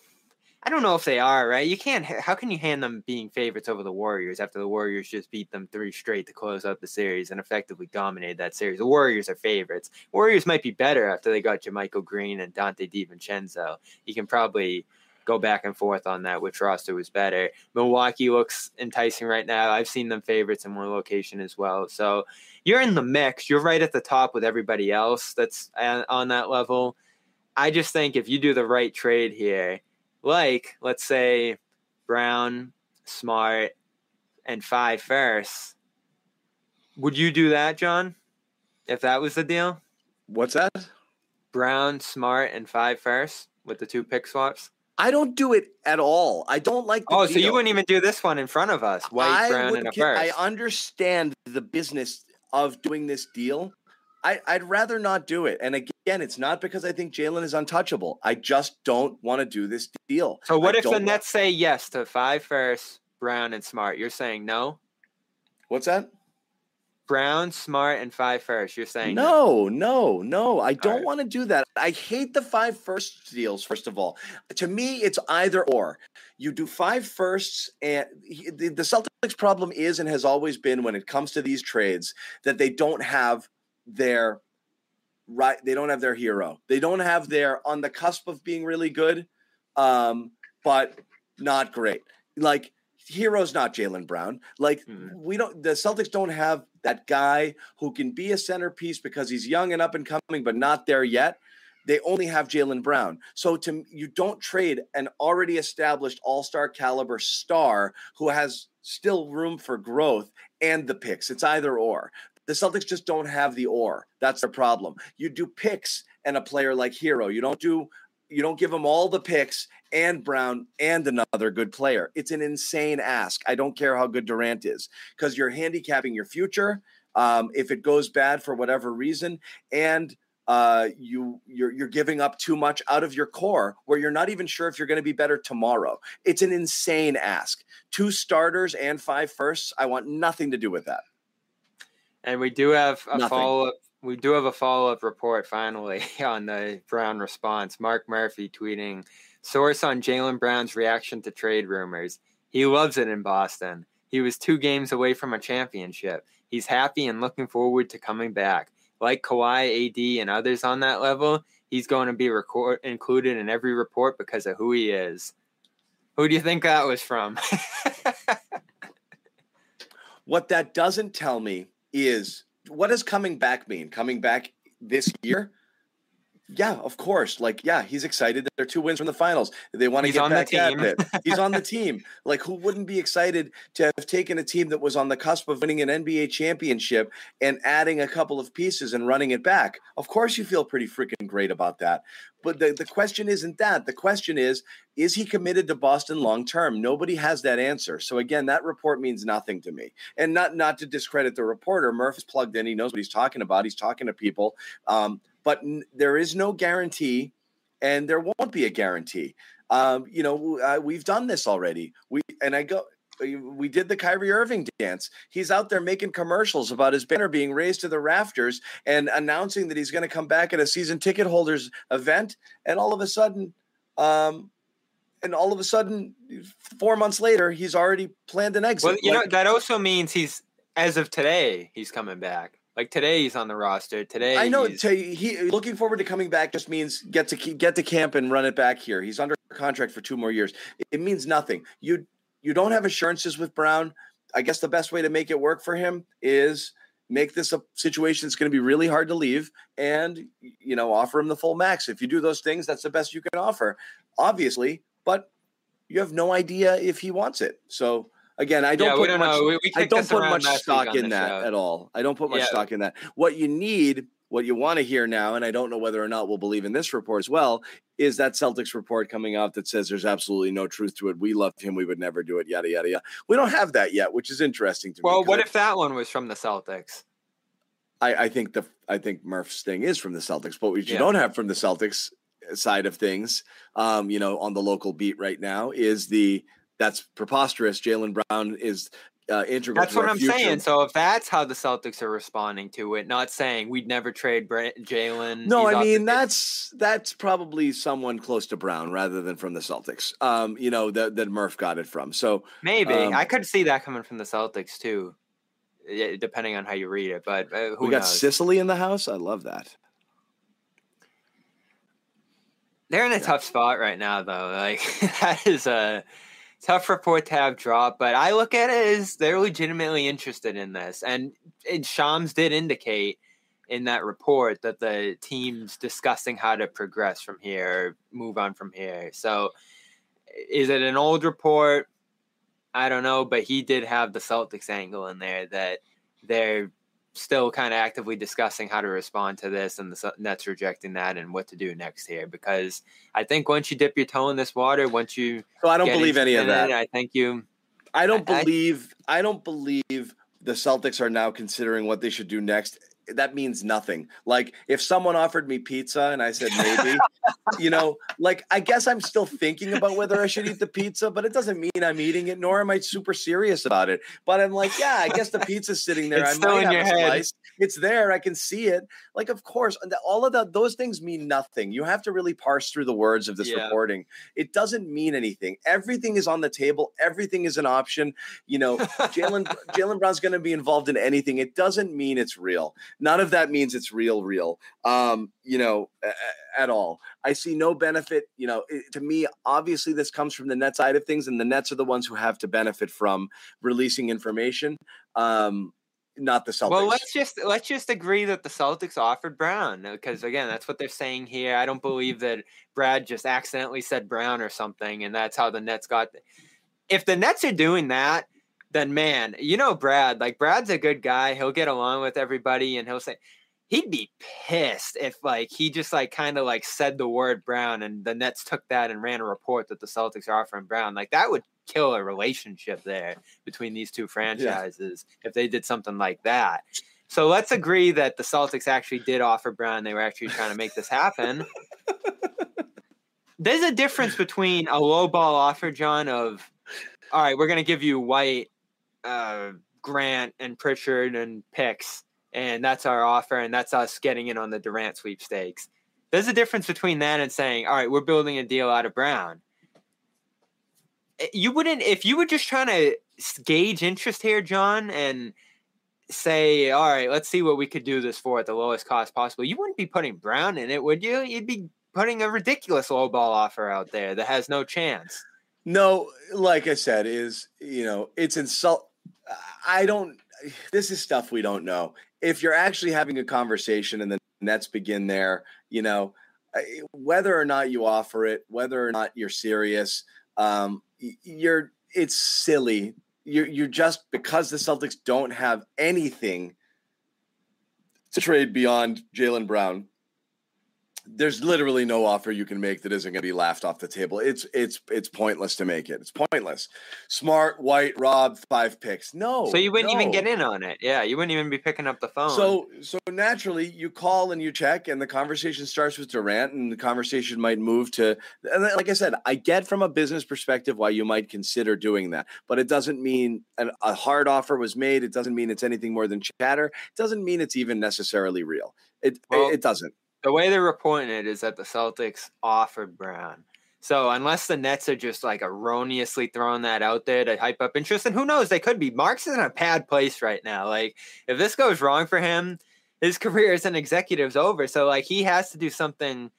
I don't know if they are, right? You can't. How can you hand them being favorites over the Warriors after the Warriors just beat them three straight to close out the series and effectively dominated that series? The Warriors are favorites. Warriors might be better after they got JaMychal Green and Donte DiVincenzo. You can probably go back and forth on that which roster was better. Milwaukee looks enticing right now. I've seen them favorites in one location as well. So you're in the mix. You're right at the top with everybody else that's uh, on that level. I just think if you do the right trade here like let's say Brown, Smart, and five first. Would you do that, John? If that was the deal? What's that? Brown, Smart, and five first with the two pick swaps. I don't do it at all. I don't like. oh, deal. so you wouldn't even do this one in front of us? White, I Brown, and a first. I understand the business of doing this deal. I, I'd rather not do it. And again, it's not because I think Jaylen is untouchable. I just don't want to do this deal. So what I if the Nets say yes to five first, Brown and Smart? You're saying no. What's that? Brown, Smart, and five first. You're saying No, no, no. I don't right. want to do that. I hate the five first deals, first of all. To me, it's either or. You do five firsts, and the Celtics' problem is and has always been when it comes to these trades that they don't have their right, they don't have their Herro. They don't have their on the cusp of being really good, um, but not great. Like, Herro's not Jaylen Brown. Like, Mhm. we don't, the Celtics don't have that guy who can be a centerpiece because he's young and up and coming, but not there yet. They only have Jaylen Brown. So to you don't trade an already established all-star caliber star who has still room for growth and the picks. It's either or. The Celtics just don't have the or. That's the problem. You do picks and a player like Herro. You don't do you don't give them all the picks and Brown and another good player. It's an insane ask. I don't care how good Durant is because you're handicapping your future um, if it goes bad for whatever reason, and uh, you you're you're giving up too much out of your core where you're not even sure if you're going to be better tomorrow. It's an insane ask. Two starters and five firsts. I want nothing to do with that. And we do have a follow up. We do have a follow up report finally on the Brown response. Mark Murphy tweeting source on Jaylen Brown's reaction to trade rumors. He loves it in Boston. He was two games away from a championship. He's happy and looking forward to coming back. Like Kawhi, AD, and others on that level, he's going to be record- included in every report because of who he is. Who do you think that was from? What that doesn't tell me is what does coming back mean? Coming back this year? Yeah, of course. Like, yeah, he's excited that they're two wins from the finals. They want to He's get back at team. it. He's on the team. Like, who wouldn't be excited to have taken a team that was on the cusp of winning an NBA championship and adding a couple of pieces and running it back? Of course, you feel pretty freaking great about that. But the, the question isn't that. The question is, is he committed to Boston long term? Nobody has that answer. So again, that report means nothing to me. And not not to discredit the reporter, Murph is plugged in. He knows what he's talking about. He's talking to people. Um, but n- there is no guarantee, and there won't be a guarantee. Um, you know, uh, we've done this already. We and I go. We did the Kyrie Irving dance. He's out there making commercials about his banner being raised to the rafters and announcing that he's going to come back at a season ticket holders event. And all of a sudden, um, and all of a sudden, four months later, he's already planned an exit. Well, you Like, know that also means he's as of today he's coming back. Like today he's on the roster. Today I know. he's- To, he looking forward to coming back just means get to get to camp and run it back here. He's under contract for two more years. It means nothing. You you don't have assurances with Brown. I guess the best way to make it work for him is make this a situation that's going to be really hard to leave, and you know offer him the full max. If you do those things, that's the best you can offer, obviously. But you have no idea if he wants it. So again, I don't yeah, put we don't much know. We, we I don't put much stock in that show. at all. I don't put much Yeah. stock in that. What you need, what you want to hear now, and I don't know whether or not we'll believe in this report as well, is that Celtics report coming out that says there's absolutely no truth to it. We loved him. We would never do it. Yada yada yada. We don't have that yet, which is interesting to me. Well, what if that one was from the Celtics? I, I think the I think Murph's thing is from the Celtics, but what you Yeah. don't have from the Celtics side of things, um, you know, on the local beat right now is the that's preposterous. Jaylen Brown is uh, integral. That's what I'm future. saying. So if that's how the Celtics are responding to it, not saying we'd never trade Bra- Jaylen. No, I mean that's that's probably someone close to Brown rather than from the Celtics. Um, you know that that Murph got it from. So maybe um, I could see that coming from the Celtics too, depending on how you read it. But uh, who we got knows? Sicily in the house. I love that. They're in a tough spot right now, though. Like that is a tough report to have drop, but I look at it as they're legitimately interested in this, and, and Shams did indicate in that report that the team's discussing how to progress from here, move on from here. So, is it an old report? I don't know, but he did have the Celtics angle in there that they're still kind of actively discussing how to respond to this and the Nets rejecting that and what to do next here because I think once you dip your toe in this water, once you So I don't believe any of that. it, I think you I don't I- I- believe I don't believe the Celtics are now considering what they should do next. That means nothing. Like if someone offered me pizza and I said maybe, you know, like I guess I'm still thinking about whether I should eat the pizza, but it doesn't mean I'm eating it, nor am I super serious about it. But I'm like, yeah, I guess the pizza's sitting there. It's I still might in have your a head. slice. It's there. I can see it. Like, of course, all of that, those things mean nothing. You have to really parse through the words of this Yeah. reporting. It doesn't mean anything. Everything is on the table. Everything is an option. You know, Jaylen Jaylen Brown's going to be involved in anything. It doesn't mean it's real. None of that means it's real, real. Um, you know, at all. I see no benefit. You know, it, to me, obviously, this comes from the net side of things, and the Nets are the ones who have to benefit from releasing information. Um, not the Celtics. Well, let's just let's just agree that the Celtics offered Brown because again, that's what they're saying here. I don't believe that Brad just accidentally said Brown or something, and that's how the Nets got. If the Nets are doing that, then man, you know Brad. Like Brad's a good guy. He'll get along with everybody, and he'll say he'd be pissed if like he just like kind of like said the word Brown, and the Nets took that and ran a report that the Celtics are offering Brown. Like that would kill a relationship there between these two franchises if they did something like that. So let's agree that the Celtics actually did offer Brown. They were actually trying to make this happen. There's a difference between a low ball offer, John, of all right, we're going to give you White, uh, Grant, and Pritchard and picks, and that's our offer, and that's us getting in on the Durant sweepstakes. There's a difference between that and saying, all right, we're building a deal out of Brown. Eh, You wouldn't, if you were just trying to gauge interest here, John, and say, all right, let's see what we could do this for at the lowest cost possible. You wouldn't be putting Brown in it, would you? You'd be putting a ridiculous low ball offer out there that has no chance. No, like I said, is you know, it's insult. I don't. This is stuff we don't know. If you're actually having a conversation and the Nets begin there, you know, whether or not you offer it, whether or not you're serious, um, you're. It's silly. You're you're just because the Celtics don't have anything to trade beyond Jaylen Brown there's literally no offer you can make that isn't going to be laughed off the table. It's it's it's pointless to make it. It's pointless. Smart, White, Rob, five picks. No. So you wouldn't even get in on it. Yeah, you wouldn't even be picking up the phone. So so naturally you call and you check and the conversation starts with Durant and the conversation might move to and like I said, I get from a business perspective why you might consider doing that, but it doesn't mean an, a hard offer was made. It doesn't mean it's anything more than chatter. It doesn't mean it's even necessarily real. It Well, it, it doesn't. The way they're reporting it is that the Celtics offered Brown. So unless the Nets are just like erroneously throwing that out there to hype up interest, and who knows, they could be. Marks is in a bad place right now. Like if this goes wrong for him, his career as an executive's over. So like he has to do something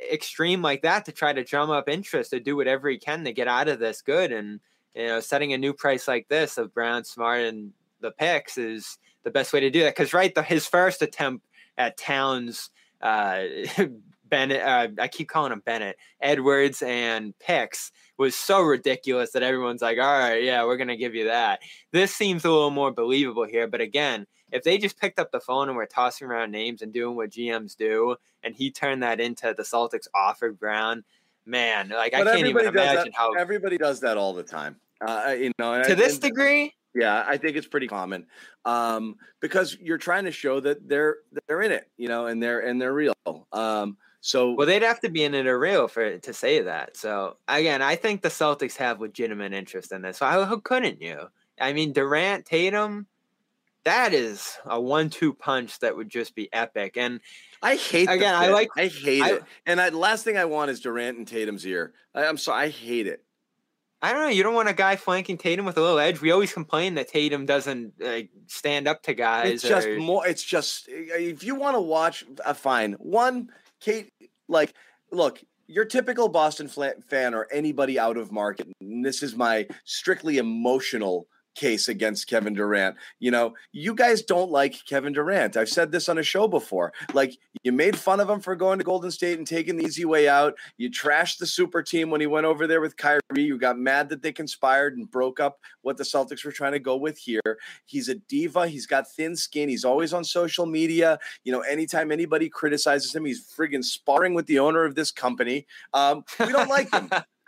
extreme like that to try to drum up interest to do whatever he can to get out of this good. And you know, setting a new price like this of Brown, Smart, and the picks is the best way to do that. Because right, the, his first attempt at Towns uh, Bennett, uh, I keep calling him Bennett, Edwards, and Picks was so ridiculous that everyone's like, all right, yeah, we're going to give you that. This seems a little more believable here. But again, if they just picked up the phone and were tossing around names and doing what GMs do, and he turned that into the Celtics offered Brown, man, like I can't even imagine that, how. everybody does that all the time. Uh, you know, To I- this and- degree, Yeah, I think it's pretty common um, because you're trying to show that they're they're in it, you know, and they're and they're real. Um, so Well, they'd have to be in it a real for to say that. So again, I think the Celtics have legitimate interest in this. So how, how couldn't you? I mean, Durant, Tatum, that is a one-two punch that would just be epic. And I hate Again, I like- I hate I- it. And I, the last thing I want is Durant and Tatum's ear. I, I'm sorry, I hate it. I don't know. You don't want a guy flanking Tatum with a little edge. We always complain that Tatum doesn't like, stand up to guys. It's just or- more. It's just if you want to watch, uh, fine. One, Kate, like, look, your typical Boston fan or anybody out of market. And this is my strictly emotional case against Kevin Durant. You know, you guys don't like Kevin Durant. I've said this on a show before. Like, you made fun of him for going to Golden State and taking the easy way out. You trashed the super team when he went over there with Kyrie. You got mad that they conspired and broke up what the Celtics were trying to go with here. He's a diva. He's got thin skin. He's always on social media. You know, anytime anybody criticizes him, he's friggin' sparring with the owner of this company. Um, we don't like him.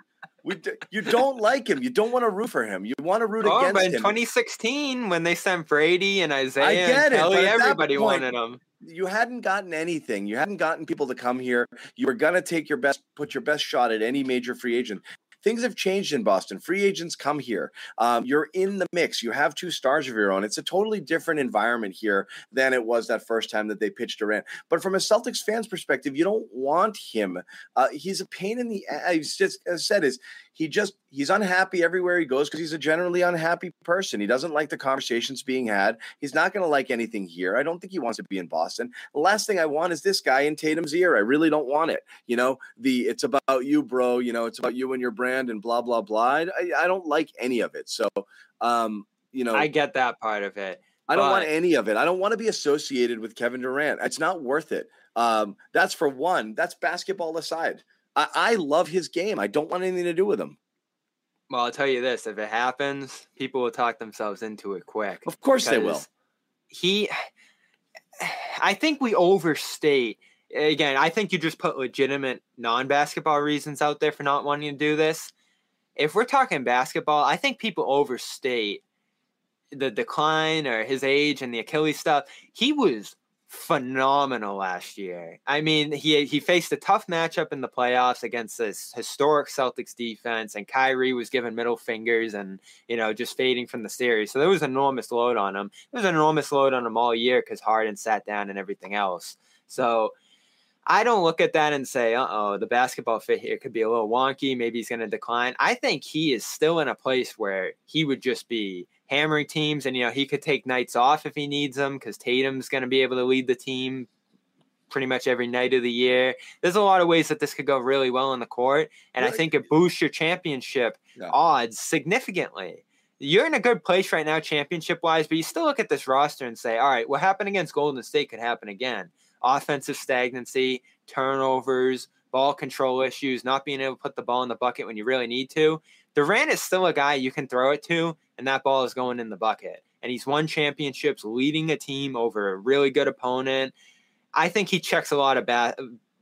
We d- you don't like him. You don't want to root for him. You want to root Oh, against but in him. 2016, when they sent Brady and Isaiah I get it, Kelly, but at that everybody point- wanted him. you hadn't gotten anything. You hadn't gotten people to come here. You were gonna take your best, put your best shot at any major free agent. Things have changed in Boston. Free agents come here. Um, you're in the mix. You have two stars of your own. It's a totally different environment here than it was that first time that they pitched Durant. But from a Celtics fan's perspective, you don't want him. Uh, he's a pain in the. He's just said is he just he's unhappy everywhere he goes because he's a generally unhappy person. He doesn't like the conversations being had. He's not going to like anything here. I don't think he wants to be in Boston. The last thing I want is this guy in Tatum's ear. I really don't want it. You know, the it's about you, bro. You know, it's about you and your brand and blah blah blah. I, I don't like any of it. So, um, you know, I I, get that part of it. I don't want any of it. I don't want to be associated with Kevin Durant. It's not worth it. Um, that's for one. That's basketball aside. I, I love his game. I don't want anything to do with him. Well, I'll tell you this: if it happens, people will talk themselves into it quick. Of course they will. He, I think we overstate. Again, I think you just put legitimate non-basketball reasons out there for not wanting to do this. If we're talking basketball, I think people overstate the decline or his age and the Achilles stuff. He was phenomenal last year. I mean, he he faced a tough matchup in the playoffs against this historic Celtics defense, and Kyrie was given middle fingers and you know just fading from the series. So there was enormous load on him. There was an enormous load on him all year because Harden sat down and everything else. So. I don't look at that and say, uh oh, the basketball fit here could be a little wonky. Maybe he's going to decline. I think he is still in a place where he would just be hammering teams and, you know, he could take nights off if he needs them because Tatum's going to be able to lead the team pretty much every night of the year. There's a lot of ways that this could go really well on the court. And I think it boosts your championship Yeah. odds significantly. You're in a good place right now, championship wise, but you still look at this roster and say, all right, what happened against Golden State could happen again offensive stagnancy, turnovers, ball control issues, not being able to put the ball in the bucket when you really need to. Durant is still a guy you can throw it to, and that ball is going in the bucket. And he's won championships leading a team over a really good opponent. I think he checks a lot of ba-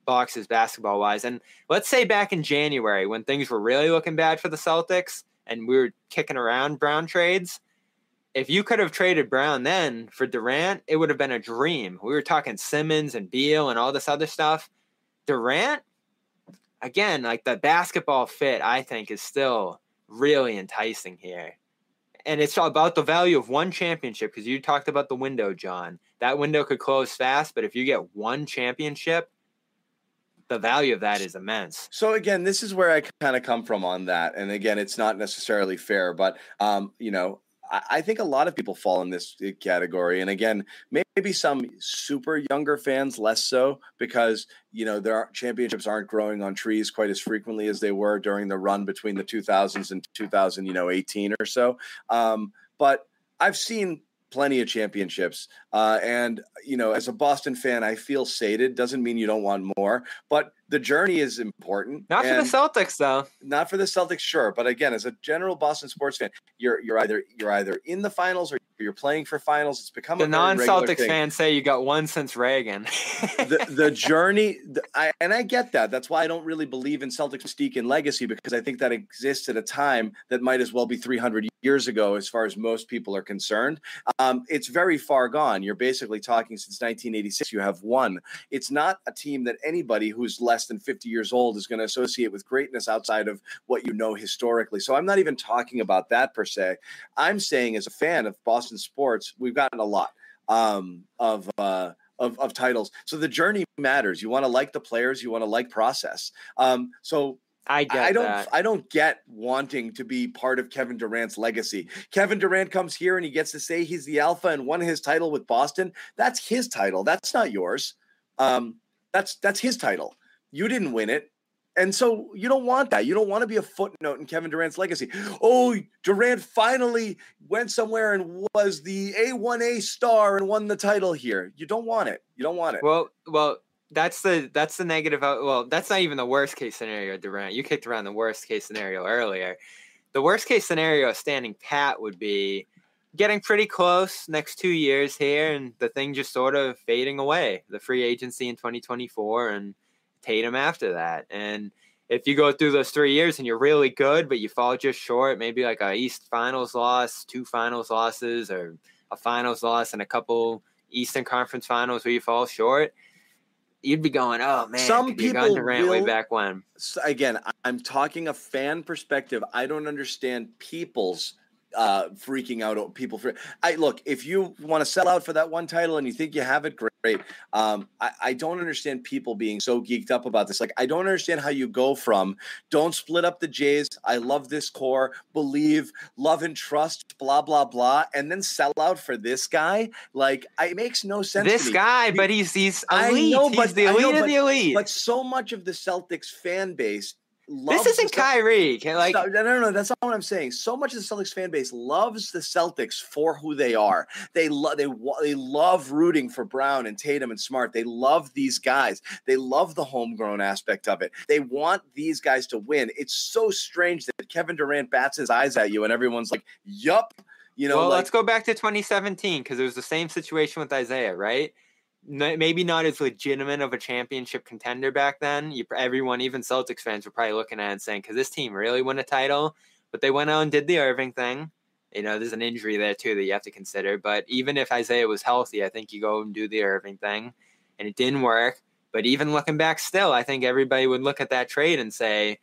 boxes basketball wise. And let's say back in January when things were really looking bad for the Celtics and we were kicking around Brown trades, if you could have traded Brown then for Durant, it would have been a dream. We were talking Simmons and Beal and all this other stuff. Durant, again, like the basketball fit, I think is still really enticing here. And it's about the value of one championship because you talked about the window, John. That window could close fast, but if you get one championship, the value of that is immense. So again, this is where I kind of come from on that. And again, it's not necessarily fair, but um, you know, I, think a lot of people fall in this uh, category. And again, maybe some super younger fans less so because you know their championships aren't growing on trees quite as frequently as they were during the run between the 2000s and 2000, you know, 18 or so. Um, but I've seen plenty of championships. Uh, and, you know, as a Boston fan, I feel sated. Doesn't mean you don't want more, but the journey is important. Not for the Celtics, though. not for the Celtics, sure, but again, as a general Boston sports fan, you're you're either you're either in the finals or you're playing for finals. It's become The a non-Celtics fans say you got one since Reagan. the the journey, the, I, and I get that. That's why I don't really believe in Celtics mystique and legacy because I think that exists at a time that might as well be 300 years ago, as far as most people are concerned. um, it's very far gone. You're basically talking since 1986. You have one. It's not a team that anybody who's less than 50 years old is going to associate with greatness outside of what you know historically. So I'm not even talking about that per se. I'm saying, as a fan of Boston sports, we've gotten a lot um, of. Uh, of, of titles. So the journey matters. You want to like the players, you want to like process. Um, so I get I don't that. I don't get wanting to be part of Kevin Durant's legacy. Kevin Durant comes here and he gets to say he's the alpha and won his title with Boston. That's his title. That's not yours. Um, that's that's his title. You didn't win it. And so you don't want that. You don't want to be a footnote in Kevin Durant's legacy. Oh, Durant finally went somewhere and was the A1A star and won the title here. You don't want it. You don't want it. Well, well, that's the that's the negative. Well, that's not even the worst case scenario, Durant. You kicked around the worst case scenario earlier. The worst case scenario, standing pat, would be getting pretty close next two years here, and the thing just sort of fading away. The free agency in 2024 and Tatum after that, and if you go through those three years and you're really good, but you fall just short, maybe like a East Finals loss, two Finals losses, or a Finals loss and a couple Eastern Conference Finals where you fall short, you'd be going, "Oh man, Some could you have people Durant way back when." Again, I'm talking a fan perspective. I don't understand people's uh freaking out people for I look if you want to sell out for that one title and you think you have it great um I, I don't understand people being so geeked up about this like I don't understand how you go from don't split up the Jays I love this core believe love and trust blah blah blah and then sell out for this guy like I, it makes no sense This guy, but he's he's I elite. know, he's but- the I know, elite of but- the elite. but so much of the Celtics fan base loves this isn't Kyrie. Can, like no, no, no, no, that's not what I'm saying. So much of the Celtics fan base loves the Celtics for who they are. They love they they love rooting for Brown and Tatum and Smart. They love these guys. They love the homegrown aspect of it. They want these guys to win. It's so strange that Kevin Durant bats his eyes at you and everyone's like, "Yup." You know, well, like, let's go back to 2017 because it was the same situation with Isaiah, right? Maybe not as legitimate of a championship contender back then. You, everyone, even Celtics fans, were probably looking at it and saying, "Because this team really won a title?" But they went out and did the Irving thing. You know, there's an injury there too that you have to consider. But even if Isaiah was healthy, I think you go and do the Irving thing, and it didn't work. But even looking back, still, I think everybody would look at that trade and say,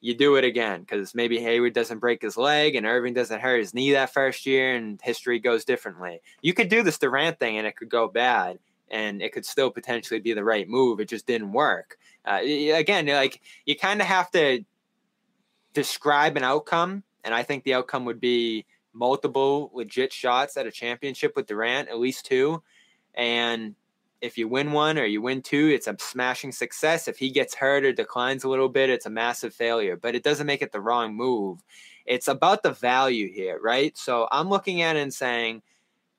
you do it again because maybe Hayward doesn't break his leg and Irving doesn't hurt his knee that first year and history goes differently. You could do this Durant thing and it could go bad and it could still potentially be the right move. It just didn't work. Uh, again, like you kind of have to describe an outcome, and I think the outcome would be multiple legit shots at a championship with Durant, at least two, and if you win one or you win two, it's a smashing success. If he gets hurt or declines a little bit, it's a massive failure, but it doesn't make it the wrong move. It's about the value here, right? So I'm looking at it and saying,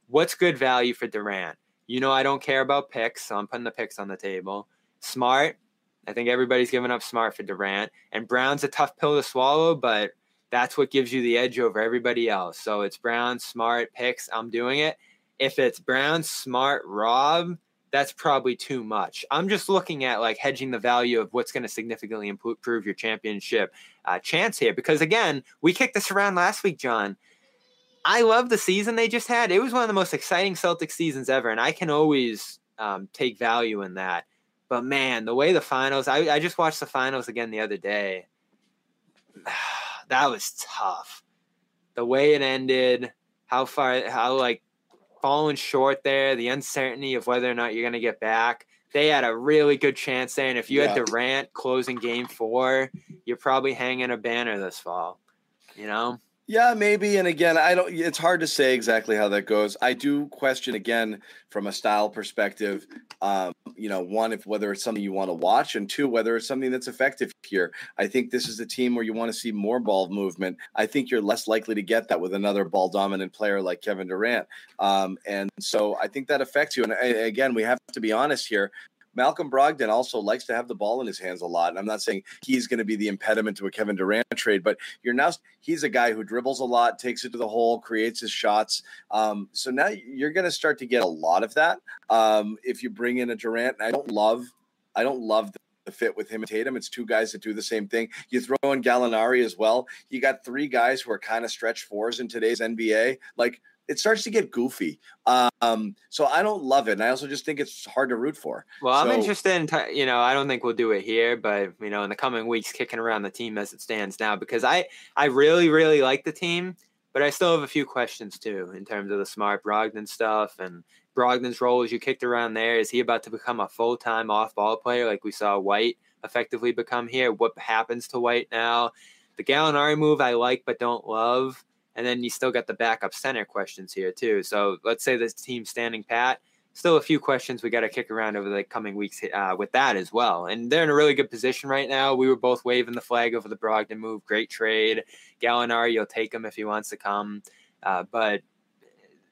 what's good value for Durant? You know, I don't care about picks, so I'm putting the picks on the table. Smart, I think everybody's giving up smart for Durant. And Brown's a tough pill to swallow, but that's what gives you the edge over everybody else. So it's Brown, smart, picks. I'm doing it. If it's Brown, smart, Rob, that's probably too much. I'm just looking at like hedging the value of what's going to significantly improve your championship uh, chance here. Because again, we kicked this around last week, John. I love the season they just had. It was one of the most exciting Celtic seasons ever, and I can always um, take value in that. But man, the way the finals, I, I just watched the finals again the other day. that was tough. The way it ended, how far, how like falling short there, the uncertainty of whether or not you're going to get back. They had a really good chance there. And if you Yeah. had Durant closing game four, you're probably hanging a banner this fall, you know? Yeah, maybe. And again, I don't. It's hard to say exactly how that goes. I do question again from a style perspective. Um, you know, one, if whether it's something you want to watch, and two, whether it's something that's effective here. I think this is a team where you want to see more ball movement. I think you're less likely to get that with another ball dominant player like Kevin Durant. Um, and so I think that affects you. And uh, again, we have to be honest here. Malcolm Brogdon also likes to have the ball in his hands a lot. And I'm not saying he's going to be the impediment to a Kevin Durant trade, but you're now he's a guy who dribbles a lot, takes it to the hole, creates his shots. Um, so now you're going to start to get a lot of that um, if you bring in a Durant. I don't love, I don't love the, the fit with him and Tatum. It's two guys that do the same thing. You throw in Gallinari as well. You got three guys who are kind of stretch fours in today's NBA. Like it starts to get goofy. Um, so I don't love it, and I also just think it's hard to root for. Well, I'm interested in, t- you know, I don't think we'll do it here, but you know, in the coming weeks, kicking around the team as it stands now, because I, I really, really like the team, but I still have a few questions too in terms of the smart Brogdon stuff and Brogdon's role as you kicked around there. Is he about to become a full time off ball player like we saw White effectively become here? What happens to White now? The Gallinari move I like but don't love. And then you still got the backup center questions here too. So let's say this team's standing pat. Still a few questions we got to kick around over the coming weeks uh, with that as well. And they're in a really good position right now. We were both waving the flag over the Brogdon move. Great trade. Gallinari, you'll take him if he wants to come. Uh, but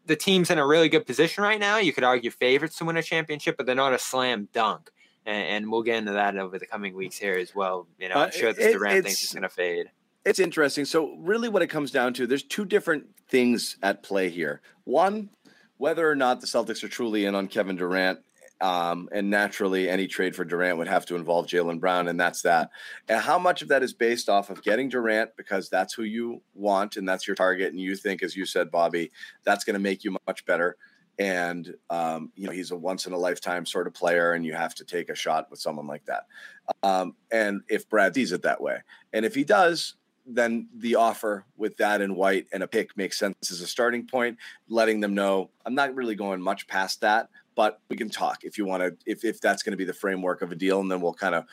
the team's in a really good position right now. You could argue favorites to win a championship, but they're not a slam dunk. And, and we'll get into that over the coming weeks here as well. You know, Uh, I'm sure this it- Durant thing it's- is going to fade. It's interesting. So, really, what it comes down to, there's two different things at play here. One, whether or not the Celtics are truly in on Kevin Durant, um, and naturally, any trade for Durant would have to involve Jaylen Brown, and that's that. And how much of that is based off of getting Durant because that's who you want and that's your target, and you think, as you said, Bobby, that's going to make you much better. And um, you know he's a once in a lifetime sort of player, and you have to take a shot with someone like that. Um, and if Brad sees it that way, and if he does, then the offer with that and white and a pick makes sense as a starting point, letting them know I'm not really going much past that, but we can talk if you want to, if, if that's going to be the framework of a deal, and then we'll kind of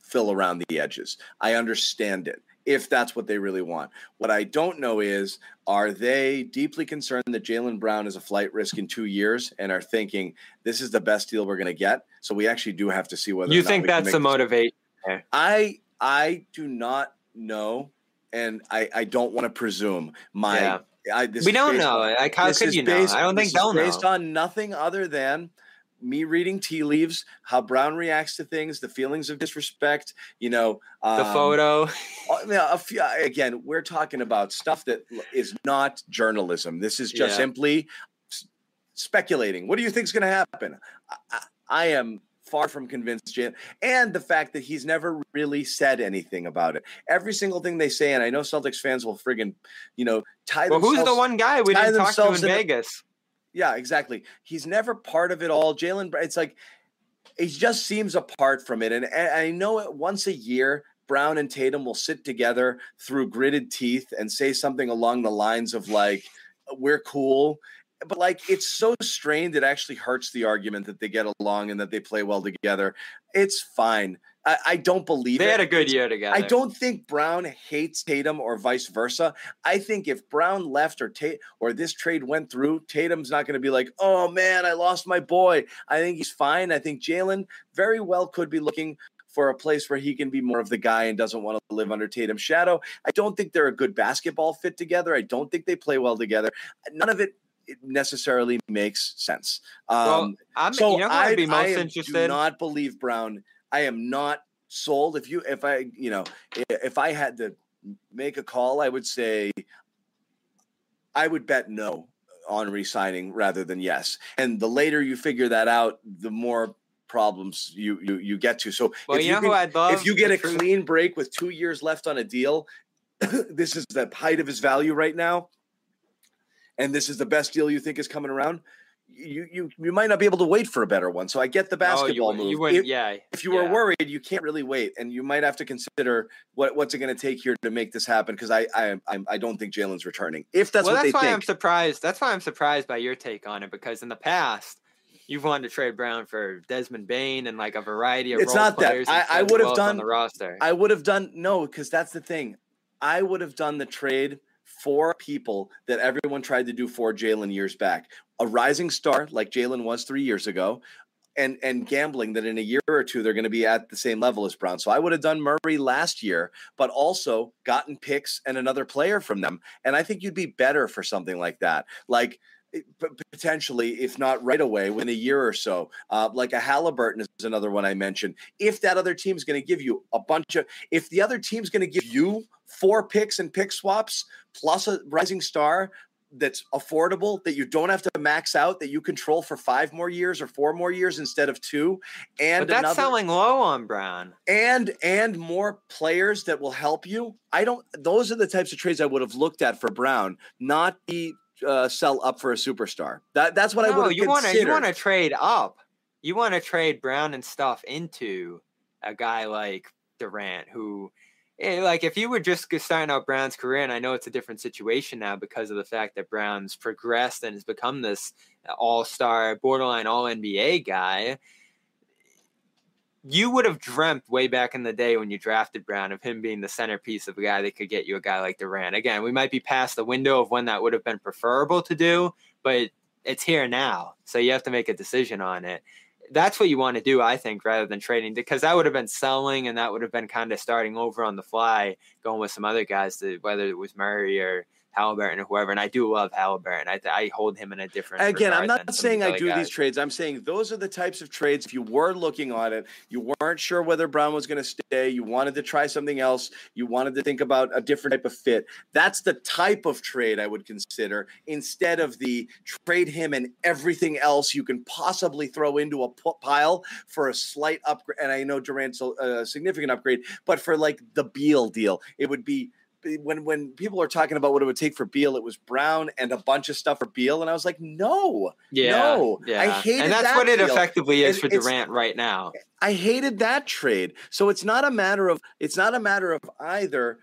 fill around the edges. I understand it if that's what they really want. What I don't know is are they deeply concerned that Jaylen Brown is a flight risk in two years and are thinking this is the best deal we're going to get? So we actually do have to see whether You think that's the motivation? I I do not know, and I I don't want to presume. My Yeah. I, this We don't know. on- Like, how could you know? based- I don't think they'll know. based on nothing other than me reading tea leaves, how Brown reacts to things, the feelings of disrespect. You know, the um, photo. A few, again, we're talking about stuff that is not journalism. This is just Yeah. simply speculating. What do you think is going to happen? I, I, I am far from convinced, Jaylen, and the fact that he's never really said anything about it. Every single thing they say, and I know Celtics fans will friggin', you know, tie Well, who's the one guy we didn't talk to in in a- Vegas? yeah, exactly. He's never part of it all. Jaylen, it's like he just seems apart from it. And, and I know it once a year, Brown and Tatum will sit together through gritted teeth and say something along the lines of like, "We're cool." But like, it's so strained, it actually hurts the argument that they get along and that they play well together. It's fine. I, I don't believe They it. had a good year together. I don't think Brown hates Tatum or vice versa. I think if Brown left or Tate or this trade went through, Tatum's not going to be like, "Oh man, I lost my boy." I think he's fine. I think Jaylen very well could be looking for a place where he can be more of the guy and doesn't want to live under Tatum's shadow. I don't think they're a good basketball fit together. I don't think they play well together. None of it it necessarily makes sense. Well, Um, I'm, so you know I, be I most am- do not believe Brown. I am not sold. If you, if I, you know, if I had to make a call, I would say I would bet no on resigning rather than yes. And the later you figure that out, the more problems you you, you get to. So well, if you can- if you get a truth- clean break with two years left on a deal, this is the height of his value right now, and this is the best deal you think is coming around. You you you might not be able to wait for a better one. So I get the Oh, you basketball move. You If- yeah. if you were yeah. worried, you can't really wait, and you might have to consider what what's it going to take here to make this happen. Because I I I'm, I don't think Jaylen's returning. If that's well, what that's why I'm surprised. That's why I'm surprised by your take on it because in the past you've wanted to trade Brown for Desmond Bane and like a variety of It's not that. I- I would have done- the roster. I would have done no, because that's the thing. I would have done the trade for people that everyone tried to do for Jaylen years back. A rising star like Jaylen was three years ago, and and gambling that in a year or two they're going to be at the same level as Brown. So I would have done Murray last year, but also gotten picks and another player from them. And I think you'd be better for something like that. Like potentially, if not right away, within a year or so. Uh, like a Halliburton is another one I mentioned. If that other team's going to give you a bunch of, if the other team's going to give you four picks and pick swaps plus a rising star that's affordable that you don't have to max out that you control for five more years or four more years instead of two and but that's another selling low on Brown. and and more players that will help you i don't those are the types of trades i would have looked at for brown not the uh, sell up for a superstar. That that's what I No, would you want to you want to trade up. You want to trade Brown and stuff into a guy like Durant, who, eh, like, if you were just starting out Brown's career, and I know it's a different situation now because of the fact that Brown's progressed and has become this All Star, borderline All NBA guy. You would have dreamt way back in the day when you drafted Brown of him being the centerpiece of a guy that could get you a guy like Durant. Again, we might be past the window of when that would have been preferable to do, but it's here now. So you have to make a decision on it. That's what you want to do, I think, rather than trading, because that would have been selling and that would have been kind of starting over on the fly, going with some other guys, to, whether it was Murray or Halliburton or whoever. And I do love Halliburton. I, I hold him in a different. Again, I'm not than some of saying I do guys. these trades. I'm saying those are the types of trades. If you were looking on it, you weren't sure whether Brown was going to stay, you wanted to try something else, you wanted to think about a different type of fit. That's the type of trade I would consider instead of the trade him and everything else you can possibly throw into a p- pile for a slight upgrade. And I know Durant's a, a significant upgrade, but for like the Beal deal, it would be Eh, when when people are talking about what it would take for Beal, it was Brown and a bunch of stuff for Beal, and I was like, no, Yeah, no, yeah. I hated and that's that what it deal. effectively is And for Durant right now. I hated that trade. So it's not a matter of it's not a matter of either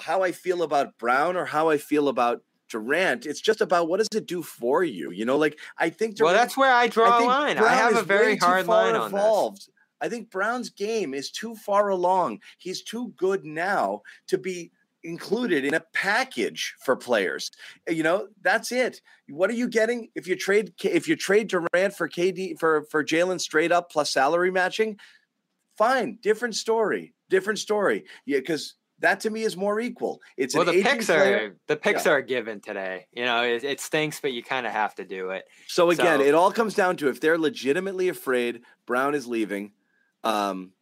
how I feel about Brown or how I feel about Durant. It's just about what does it do for you. You know, like I think Well, that's where I draw a think line. I have a very hard line on this. evolved. I think Brown's game is too far along. He's too good now to be included in a package for players. You know, that's it. What are you getting if you trade if you trade Durant for KD for for Jaylen straight up plus salary matching? Fine, different story, different story. Yeah, because that to me is more equal. It's Well, the picks player. are the picks are given today. You know, it, it stinks, but you kind of have to do it. So again, So- it all comes down to if they're legitimately afraid Brown is leaving. Um,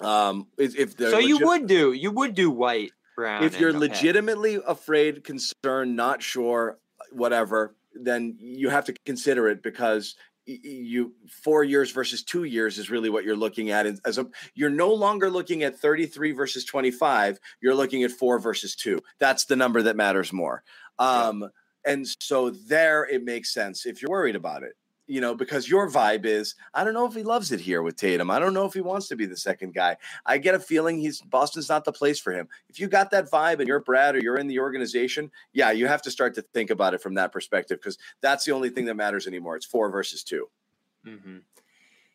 um, if, So you would do you would do White Brown if you're and- okay. legitimately afraid, concerned, not sure, whatever, then you have to consider it because you four years versus two years is really what you're looking at. And as a, you're no longer looking at 33 versus 25. You're looking at four versus two. That's the number that matters more. Um, And so there, it makes sense if you're worried about it. You know, because your vibe is, I don't know if he loves it here with Tatum. I don't know if he wants to be the second guy. I get a feeling he's Boston's not the place for him. If you got that vibe and you're Brad or you're in the organization, yeah, you have to start to think about it from that perspective because that's the only thing that matters anymore. It's four versus two. hmm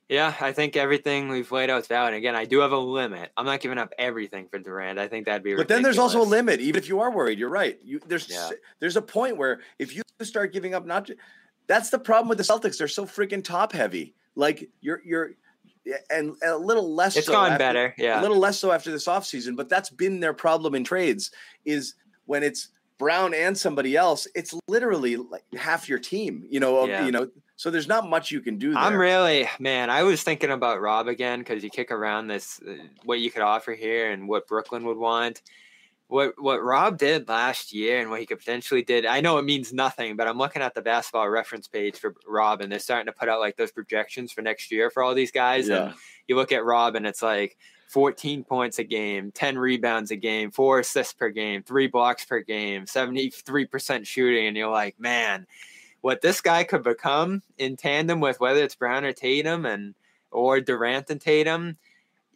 Yeah, I think everything we've laid out is valid. Again, I do have a limit. I'm not giving up everything for Durant. I think that'd be. But then there's also a limit. Even if you are worried, you're right. You there's Yeah. there's a point where if you start giving up, not that's the problem with the Celtics. They're so freaking top heavy. Like you're you're and a little less. It's so gone after- better. Yeah. a little less so after this offseason, but that's been their problem in trades is when it's Brown and somebody else, it's literally like half your team, you know, Yeah. you know, so there's not much you can do there. I'm really man. I was thinking about Rob again because you kick around this uh, what you could offer here and what Brooklyn would want. What what Rob did last year and what he could potentially did. I know it means nothing, but I'm looking at the basketball reference page for Rob, and they're starting to put out like those projections for next year for all these guys. Yeah. And you look at Rob, and it's like 14 points a game, 10 rebounds a game, four assists per game, three blocks per game, 73% shooting, and you're like, man, what this guy could become in tandem with whether it's Brown or Tatum and or Durant and Tatum,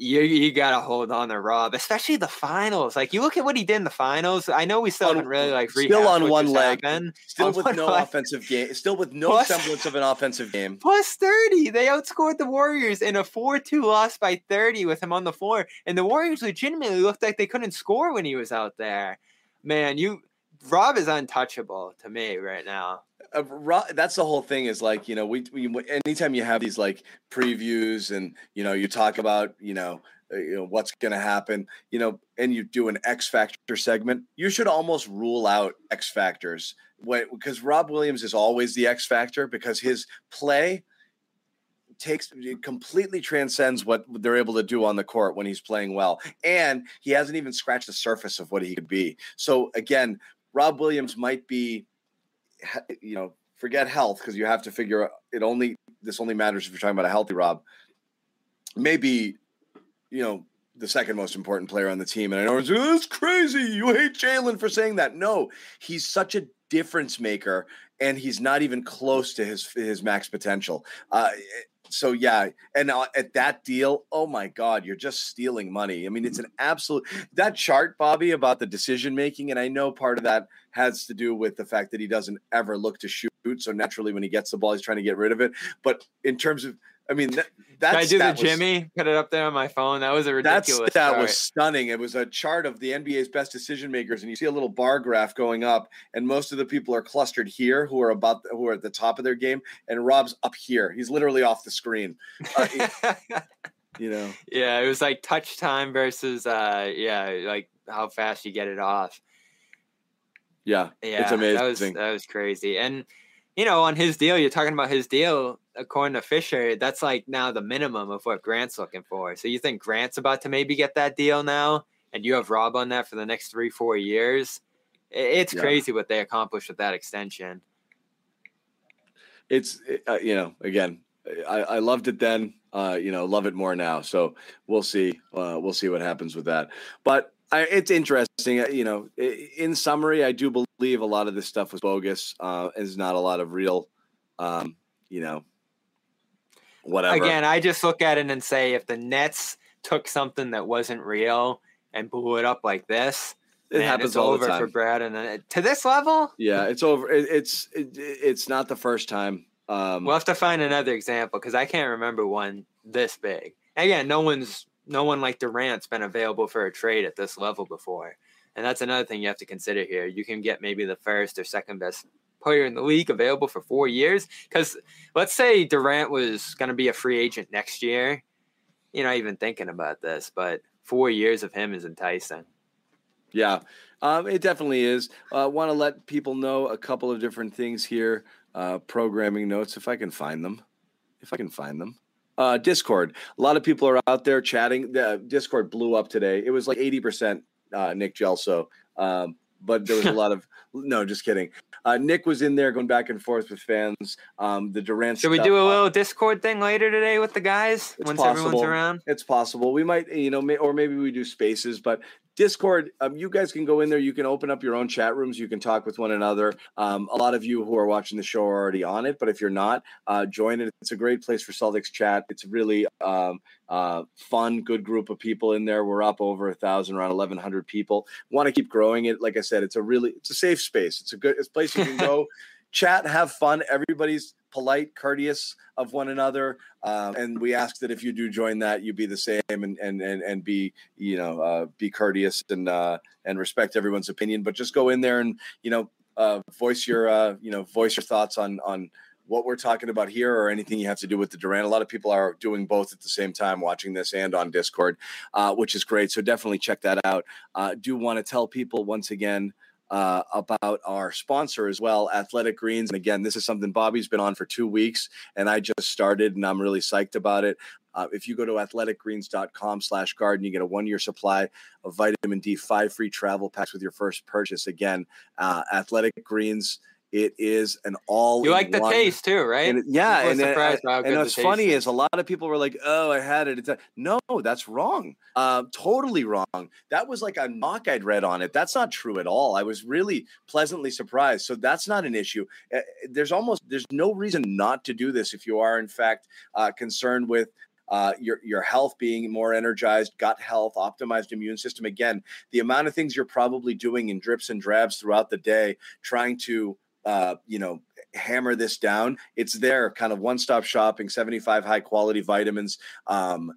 you you gotta hold on to Rob, especially the finals. Like you look at what he did in the finals. I know we still On- haven't really like still on one leg, happened. still on with no leg. offensive game, still with no Plus- semblance of an offensive game. Plus 30. They outscored the Warriors in a 4 2 loss by 30 with him on the floor. And the Warriors legitimately looked like they couldn't score when he was out there. Man, you Rob is untouchable to me right now. Uh, that's the whole thing is like you know we, we anytime you have these like previews and you know you talk about you know uh, you know what's going to happen you know and you do an x factor segment you should almost rule out x factors. Because rob williams is always the x factor because his play takes completely transcends what they're able to do on the court when he's playing well and he hasn't even scratched the surface of what he could be. So again rob williams might be you know, forget health because you have to figure it only this only matters if you're talking about a healthy Rob. Maybe, you know, the second most important player on the team. And I know it's, "Oh, crazy. You hate Jaylen for saying that. No, he's such a difference maker, and he's not even close to his his max potential. Uh, so yeah, and uh, at that deal, oh my God, you're just stealing money. I mean, it's an absolute that chart, Bobby, about the decision making, and I know part of that has to do with the fact that he doesn't ever look to shoot. So naturally, when he gets the ball, he's trying to get rid of it. But in terms of I mean, that, I do the was- Jimmy? Put it up there on my phone. That was a ridiculous. that was stunning. It was a chart of the NBA's best decision makers, and you see a little bar graph going up, and most of the people are clustered here, who are about who are at the top of their game, and Rob's up here. He's literally off the screen. Uh, you know, yeah, it was like touch time versus uh yeah, like how fast you get it off. yeah, Yeah, it's That was amazing. that was crazy. And you know, on his deal, you're talking about his deal. According to Fischer, that's like now the minimum of what Grant's looking for. So you think Grant's about to maybe get that deal now, and you have Rob on that for the next three, four years? It's Yeah. crazy what they accomplished with that extension. it's uh, you know again I, I loved it then uh you know love it more now so we'll see uh, we'll see what happens with that but I, it's interesting uh, you know in summary i do believe a lot of this stuff was bogus uh is not a lot of real um you know whatever Again, I just look at it and say if the Nets took something that wasn't real and blew it up like this, it man, happens it's all over the for Brad. And then to this level, yeah it's over it, it's it, it's not the first time um we'll have to find another example because I can't remember one this big. Again, no one's no one like Durant's been available for a trade at this level before, and that's another thing you have to consider here. You can get maybe the first or second best player in the league available for four years. Because let's say Durant was going to be a free agent next year, you're not even thinking about this, but four years of him is enticing. Yeah, um, it definitely is. I uh, want to let people know a couple of different things here. Uh, programming notes, if I can find them. If I can find them. Uh, Discord. A lot of people are out there chatting. The Discord blew up today. It was like 80% uh, Nick Gelso. Um, but there was a lot of no, just kidding. Uh, Nick was in there going back and forth with fans. Um, the Durant. Should we do a little Discord thing later today with the guys It's once possible. everyone's around? It's possible. We might, you know, may, or maybe we do spaces, but Discord, um, you guys can go in there. You can open up your own chat rooms. You can talk with one another. Um, a lot of you who are watching the show are already on it, but if you're not, uh, join it. It's a great place for Celtics chat. It's really um, uh, fun, good group of people in there. We're up over a thousand, around eleven hundred people. Want to keep growing it. Like I said, it's a really, it's a safe space. It's a good, it's a place you can go. Chat, have fun. Everybody's polite, courteous of one another, um, and we ask that if you do join that, you be the same and and and, and be you know uh, be courteous and uh, and respect everyone's opinion. But just go in there and you know uh, voice your uh, you know voice your thoughts on on what we're talking about here or anything you have to do with the Durant. A lot of people are doing both at the same time, watching this and on Discord, uh, which is great. So definitely check that out. Uh, do want to tell people once again uh, about our sponsor as well, Athletic Greens. And again, this is something Bobby's been on for two weeks, and I just started, and I'm really psyched about it. Uh, if you go to athleticgreens.com slash garden, you get a one-year supply of vitamin D, five free travel packs with your first purchase. Again, uh, Athletic Greens, it is an all You like the taste too, right? and it- yeah, and, uh, how and what's funny is. is a lot of people were like, "Oh, I had it." It's a, no, that's wrong. Uh, totally wrong. That was like a mock I'd read on it. That's not true at all. I was really pleasantly surprised. So that's not an issue. Uh, There's almost there's no reason not to do this if you are in fact uh, concerned with. Uh, your your health being more energized, gut health, optimized immune system. Again, the amount of things you're probably doing in drips and drabs throughout the day, trying to uh, you know hammer this down. It's there kind of one-stop shopping 75 high quality vitamins um,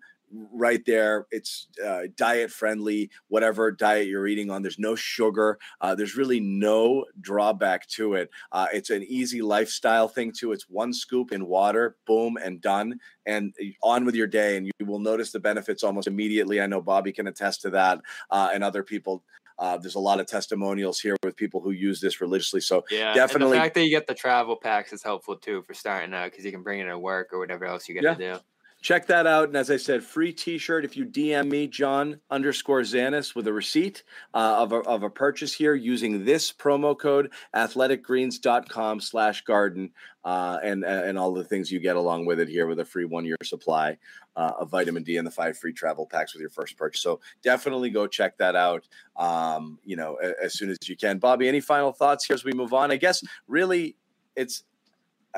right there. It's uh, diet friendly whatever diet you're eating on. There's no sugar uh, there's really no drawback to it. Uh, it's an easy lifestyle thing too. It's one scoop in water boom and done and on with your day and you will notice the benefits almost immediately. I know bobby can attest to that uh, and other people uh, there's a lot of testimonials here with people who use this religiously so Yeah, definitely- And the fact that you get the travel packs is helpful too for starting out because you can bring it to work or whatever else you got to do. Check that out. And as I said, free T-shirt if you DM me John underscore Zannis with a receipt uh, of a, of a purchase here using this promo code athleticgreens.com slash garden uh, and and all the things you get along with it here with a free one year supply uh, of vitamin D and the five free travel packs with your first purchase. So definitely go check that out. Um, you know, as soon as you can. Bobby, any final thoughts here as we move on? I guess really it's uh,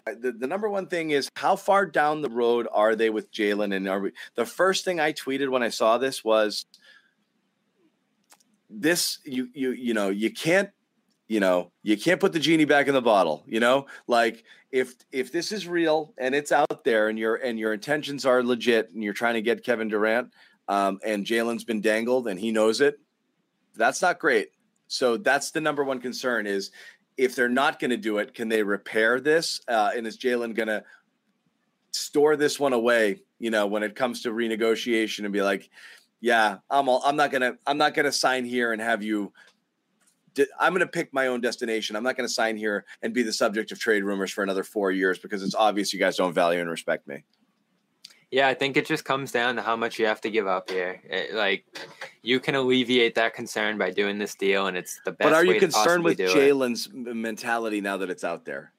the, the number one thing is how far down the road are they with Jaylen? And are we, the first thing I tweeted when I saw this was this you you you know you can't you know you can't put the genie back in the bottle you know like if if this is real and it's out there and your and your intentions are legit and you're trying to get Kevin Durant um, and Jaylen's been dangled and he knows it that's not great so that's the number one concern is if they're not going to do it, can they repair this? Uh, and is Jaylen going to store this one away? You know, when it comes to renegotiation, and be like, "Yeah, I'm all, I'm not gonna I'm not gonna sign here and have you. di- I'm gonna pick my own destination. I'm not gonna sign here and be the subject of trade rumors for another four years because it's obvious you guys don't value and respect me. Yeah, I think it just comes down to how much you have to give up here. It- like, you can alleviate that concern by doing this deal, and it's the best. But are you concerned with. Jaylen's mentality now that it's out there?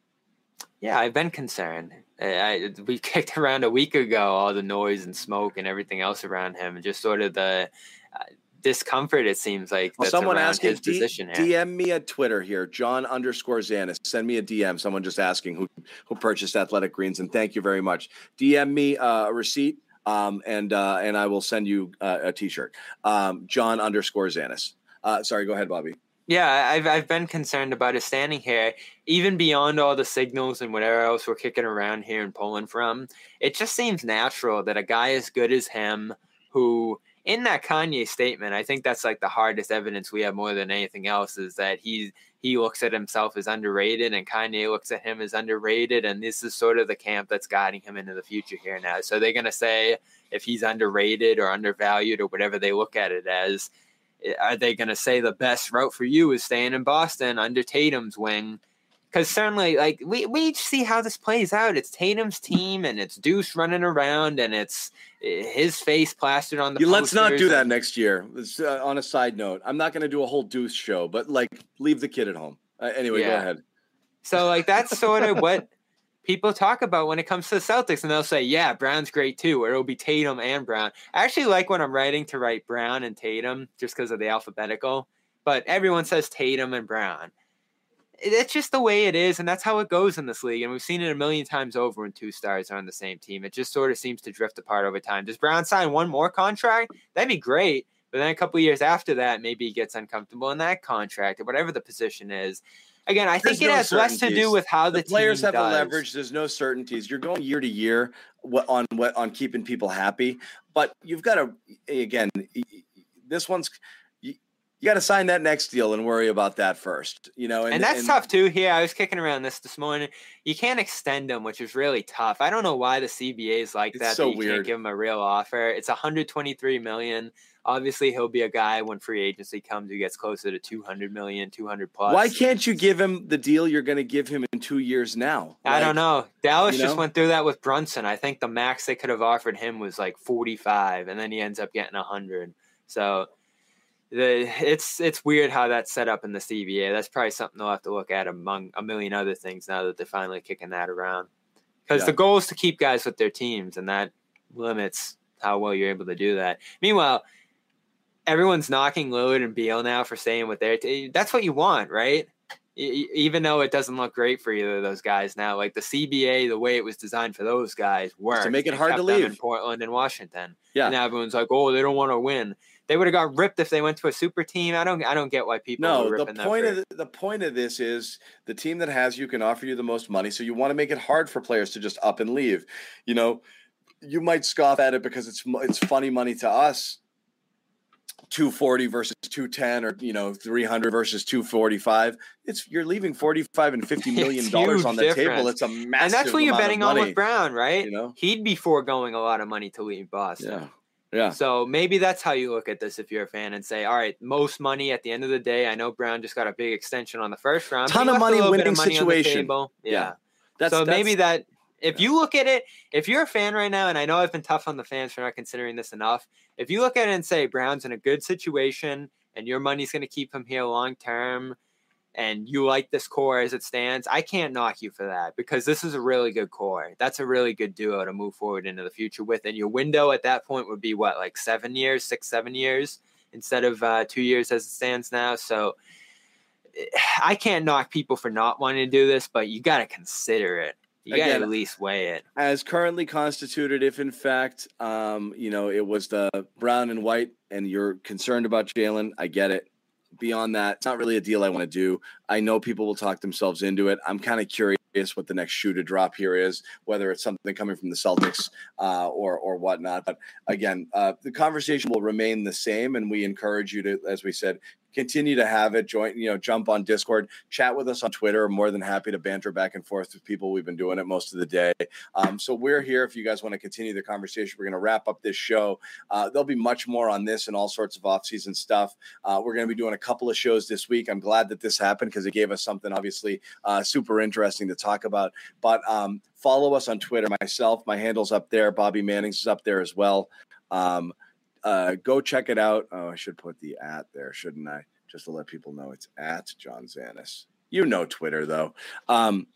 Yeah, I've been concerned. I, I, we kicked around a week ago all the noise and smoke and everything else around him, and just sort of the uh, discomfort. It seems like Well, that's someone asked his D- position here. DM me at Twitter here, John underscore Zannis. Send me a DM. Someone just asking who who purchased Athletic Greens, and thank you very much. DM me uh, a receipt, um, and uh, and I will send you uh, a T-shirt. Um, John underscore Zannis. Uh, sorry, go ahead, Bobby. Yeah, I've I've been concerned about his standing here, even beyond all the signals and whatever else we're kicking around here and pulling from. It just seems natural that a guy as good as him, who in that Kanye statement, I think that's like the hardest evidence we have more than anything else is that he he looks at himself as underrated and Kanye looks at him as underrated, and this is sort of the camp that's guiding him into the future here now. So they're gonna say if he's underrated or undervalued or whatever they look at it as eh, are they going to say the best route for you is staying in Boston under Tatum's wing? Because certainly, like we we see how this plays out. It's Tatum's team, and it's Deuce running around, and it's eh, his face plastered on the. You, let's not do that next year. Uh, on a side note, I'm not going to do a whole Deuce show, but like leave the kid at home. Uh, anyway, go ahead. So like that's sort of what people talk about when it comes to the Celtics, and they'll say, "Yeah, Brown's great too," or it'll be Tatum and Brown. I actually like when I'm writing to write Brown and Tatum just because of the alphabetical, but everyone says Tatum and Brown. It's just the way it is, and that's how it goes in this league. And we've seen it a million times over when two stars are on the same team. It just sort of seems to drift apart over time. Does Brown sign one more contract? That'd be great. But then a couple years after that, maybe he gets uncomfortable in that contract or whatever the position is. Again, I think it no has less to do with how the, the players have does. the leverage. There's no certainties. You're going year to year on what on keeping people happy, but you've got to again. This one's you, got to sign that next deal and worry about that first. You know, And, that's tough too. Here, I was kicking around this this morning. You can't extend them, which is really tough. I don't know why the CBA is like that. so that you weird. can't give him a real offer. It's 123 million. Obviously, he'll be a guy when free agency comes who gets closer to 200 million, 200 plus. Why can't you give him the deal you're going to give him in two years now? I don't know. Dallas you just went through that with Brunson. I think the max they could have offered him was like 45, and then he ends up getting 100. So it's it's weird how that's set up in the CBA. That's probably something they'll have to look at among a million other things now that they're finally kicking that around. Because Yeah. the goal is to keep guys with their teams, and that limits how well you're able to do that. Meanwhile, everyone's knocking Lillard and Beal now for staying with their. T- that's what you want, right? Even though it doesn't look great for either of those guys now, like the CBA, the way it was designed for those guys worked to make it hard to them in leave. Portland and Washington. Yeah. And now everyone's like, "Oh, they don't want to win." They would have got ripped if they went to a super team. I don't, I don't get why people. No, the point of the, the point of this is the team that has you can offer you the most money, so you want to make it hard for players to just up and leave. You know, you might scoff at it because it's it's funny money to us. 240 versus 210 or you know 300 versus 245 it's you're leaving 45 and 50 million dollars on the difference. table it's a massive and that's what you're betting on with Brown, right? you know He'd be foregoing a lot of money to leave Boston. yeah yeah So maybe that's how you look at this if you're a fan and say, all right, most money at the end of the day. I know Brown just got a big extension on the first round. Ton of money, winning money on the situation. Yeah. Yeah. that's so maybe that if you look at it, if you're a fan right now, and I know I've been tough on the fans for not considering this enough, if you look at it and say Brown's in a good situation and your money's going to keep him here long term, and you like this core as it stands, I can't knock you for that because this is a really good core. That's a really good duo to move forward into the future with. And your window at that point would be what, like seven years, six, seven years instead of uh, two years as it stands now. So I can't knock people for not wanting to do this, but you got to consider it. You got to at least weigh it. as currently constituted, if in fact, um, you know, it was the brown and white, and you're concerned about Jaylen, I get it. Beyond that, it's not really a deal I want to do. I know people will talk themselves into it. I'm kind of curious what the next shoe to drop here is, whether it's something coming from the Celtics uh, or or whatnot. But again, uh, the conversation will remain the same, and we encourage you to, as we said, continue to have it. Join, you know, jump on Discord, chat with us on Twitter. I'm more than happy to banter back and forth with people. We've been doing it most of the day. Um, so we're here if you guys want to continue the conversation. We're going to wrap up this show. Uh, there'll be much more on this and all sorts of off-season stuff. Uh, we're going to be doing a couple of shows this week. I'm glad that this happened because it gave us something obviously uh, super interesting to talk about. But um, follow us on Twitter. Myself, my handle's up there. Bobby Manning's is up there as well. Um, uh, go check it out. Oh, I should put the at there, shouldn't I? Just to let people know it's at John Zannis. You know Twitter though. Um,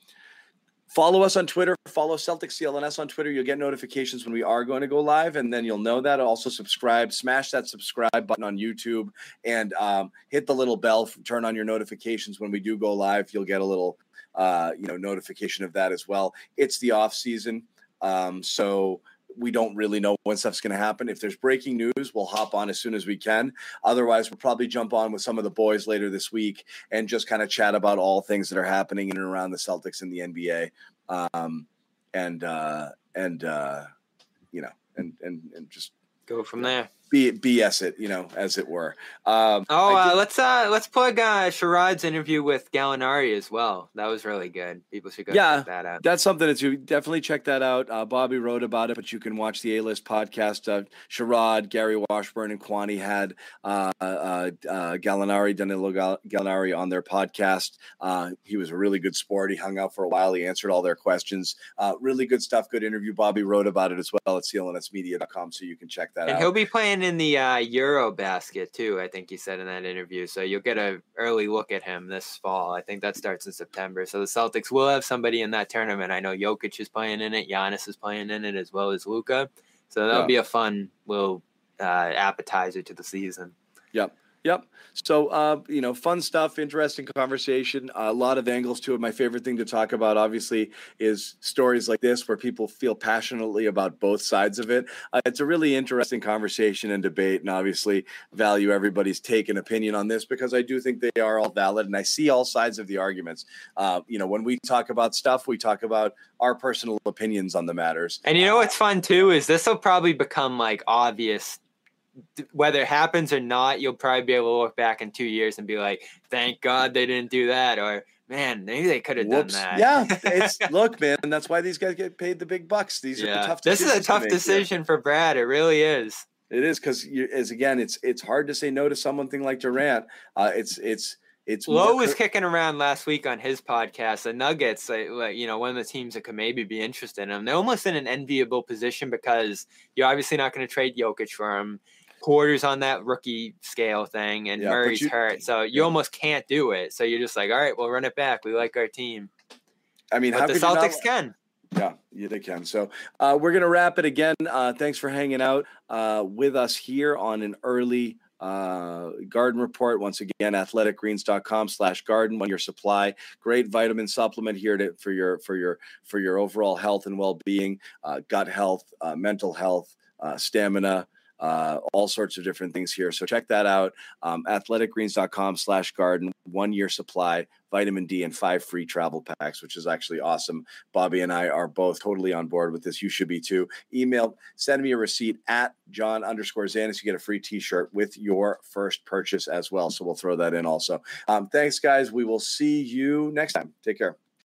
follow us on Twitter. Follow Celtic CLNS on Twitter. You'll get notifications when we are going to go live, and then you'll know that. Also, subscribe. Smash that subscribe button on YouTube, and um, hit the little bell. Turn on your notifications when we do go live. You'll get a little, uh, you know, notification of that as well. It's the off season, um, so we don't really know when stuff's going to happen. If there's breaking news, we'll hop on as soon as we can. Otherwise, we'll probably jump on with some of the boys later this week and just kind of chat about all things that are happening in and around the Celtics and the NBA. Um, and uh, and uh, you know, and and and just Go from there. B- BS it, you know, as it were. Um, Oh, uh, let's uh let's plug uh Sherrod's interview with Gallinari as well. That was really good. People should go Yeah. check that out. That's something that you definitely check that out. Uh, Bobby wrote about it, but you can watch the A List podcast. Uh, Sherrod, Gary Washburn, and Kwani had uh, uh, uh, Gallinari, Danilo Gal- Gallinari on their podcast. Uh, he was a really good sport. He hung out for a while. He answered all their questions. Uh, really good stuff. Good interview. Bobby wrote about it as well at clnsmedia.com, so you can check that And out. he'll be playing in the uh, Euro basket too. I think he said in that interview. So you'll get a early look at him this fall. I think that starts in September. So the Celtics will have somebody in that tournament. I know Jokic is playing in it. Giannis is playing in it as well as Luka. So that'll Yeah. be a fun little uh, appetizer to the season. Yep. Yep. So, uh, you know, fun stuff, interesting conversation, a lot of angles to it. My favorite thing to talk about, obviously, is stories like this where people feel passionately about both sides of it. Uh, it's a really interesting conversation and debate, and obviously value everybody's take and opinion on this because I do think they are all valid, and I see all sides of the arguments. Uh, you know, when we talk about stuff, we talk about our personal opinions on the matters. And you know what's fun too is this will probably become like obvious whether it happens or not. You'll probably be able to look back in two years and be like, "Thank God they didn't do that," or "Man, maybe they could have done that." Yeah, it's look, man, and that's why these guys get paid the big bucks. These are the yeah. tough. This is a to tough here. decision for Brad. It really is. It is because as again, it's it's hard to say no to someone thing like Durant. Uh, it's it's it's Lowe was cur- kicking around last week on his podcast. The Nuggets, like, like, you know, one of the teams that could maybe be interested in him. They're almost in an enviable position because you're obviously not going to trade Jokic for him. Porter's on that rookie scale thing, and Yeah, Murray's you- hurt, so you yeah. almost can't do it. So you're just like, all right, we'll run it back. We like our team, I mean, how but the you not- Celtics can. Yeah, yeah, they can. So uh, we're gonna wrap it again. Uh, thanks for hanging out uh, with us here on an early uh, garden report. Once again, athleticgreens.com slash garden, one year supply. Great vitamin supplement here to, for your for your for your overall health and well being, uh, gut health, uh, mental health, uh, stamina. Uh, all sorts of different things here. So check that out. Um, athleticgreens.com slash garden, one year supply, vitamin D, and five free travel packs, which is actually awesome. Bobby and I are both totally on board with this. You should be too. Email, send me a receipt at John underscore Zannis. You get a free t shirt with your first purchase as well. So we'll throw that in also. Um, thanks, guys. We will see you next time. Take care.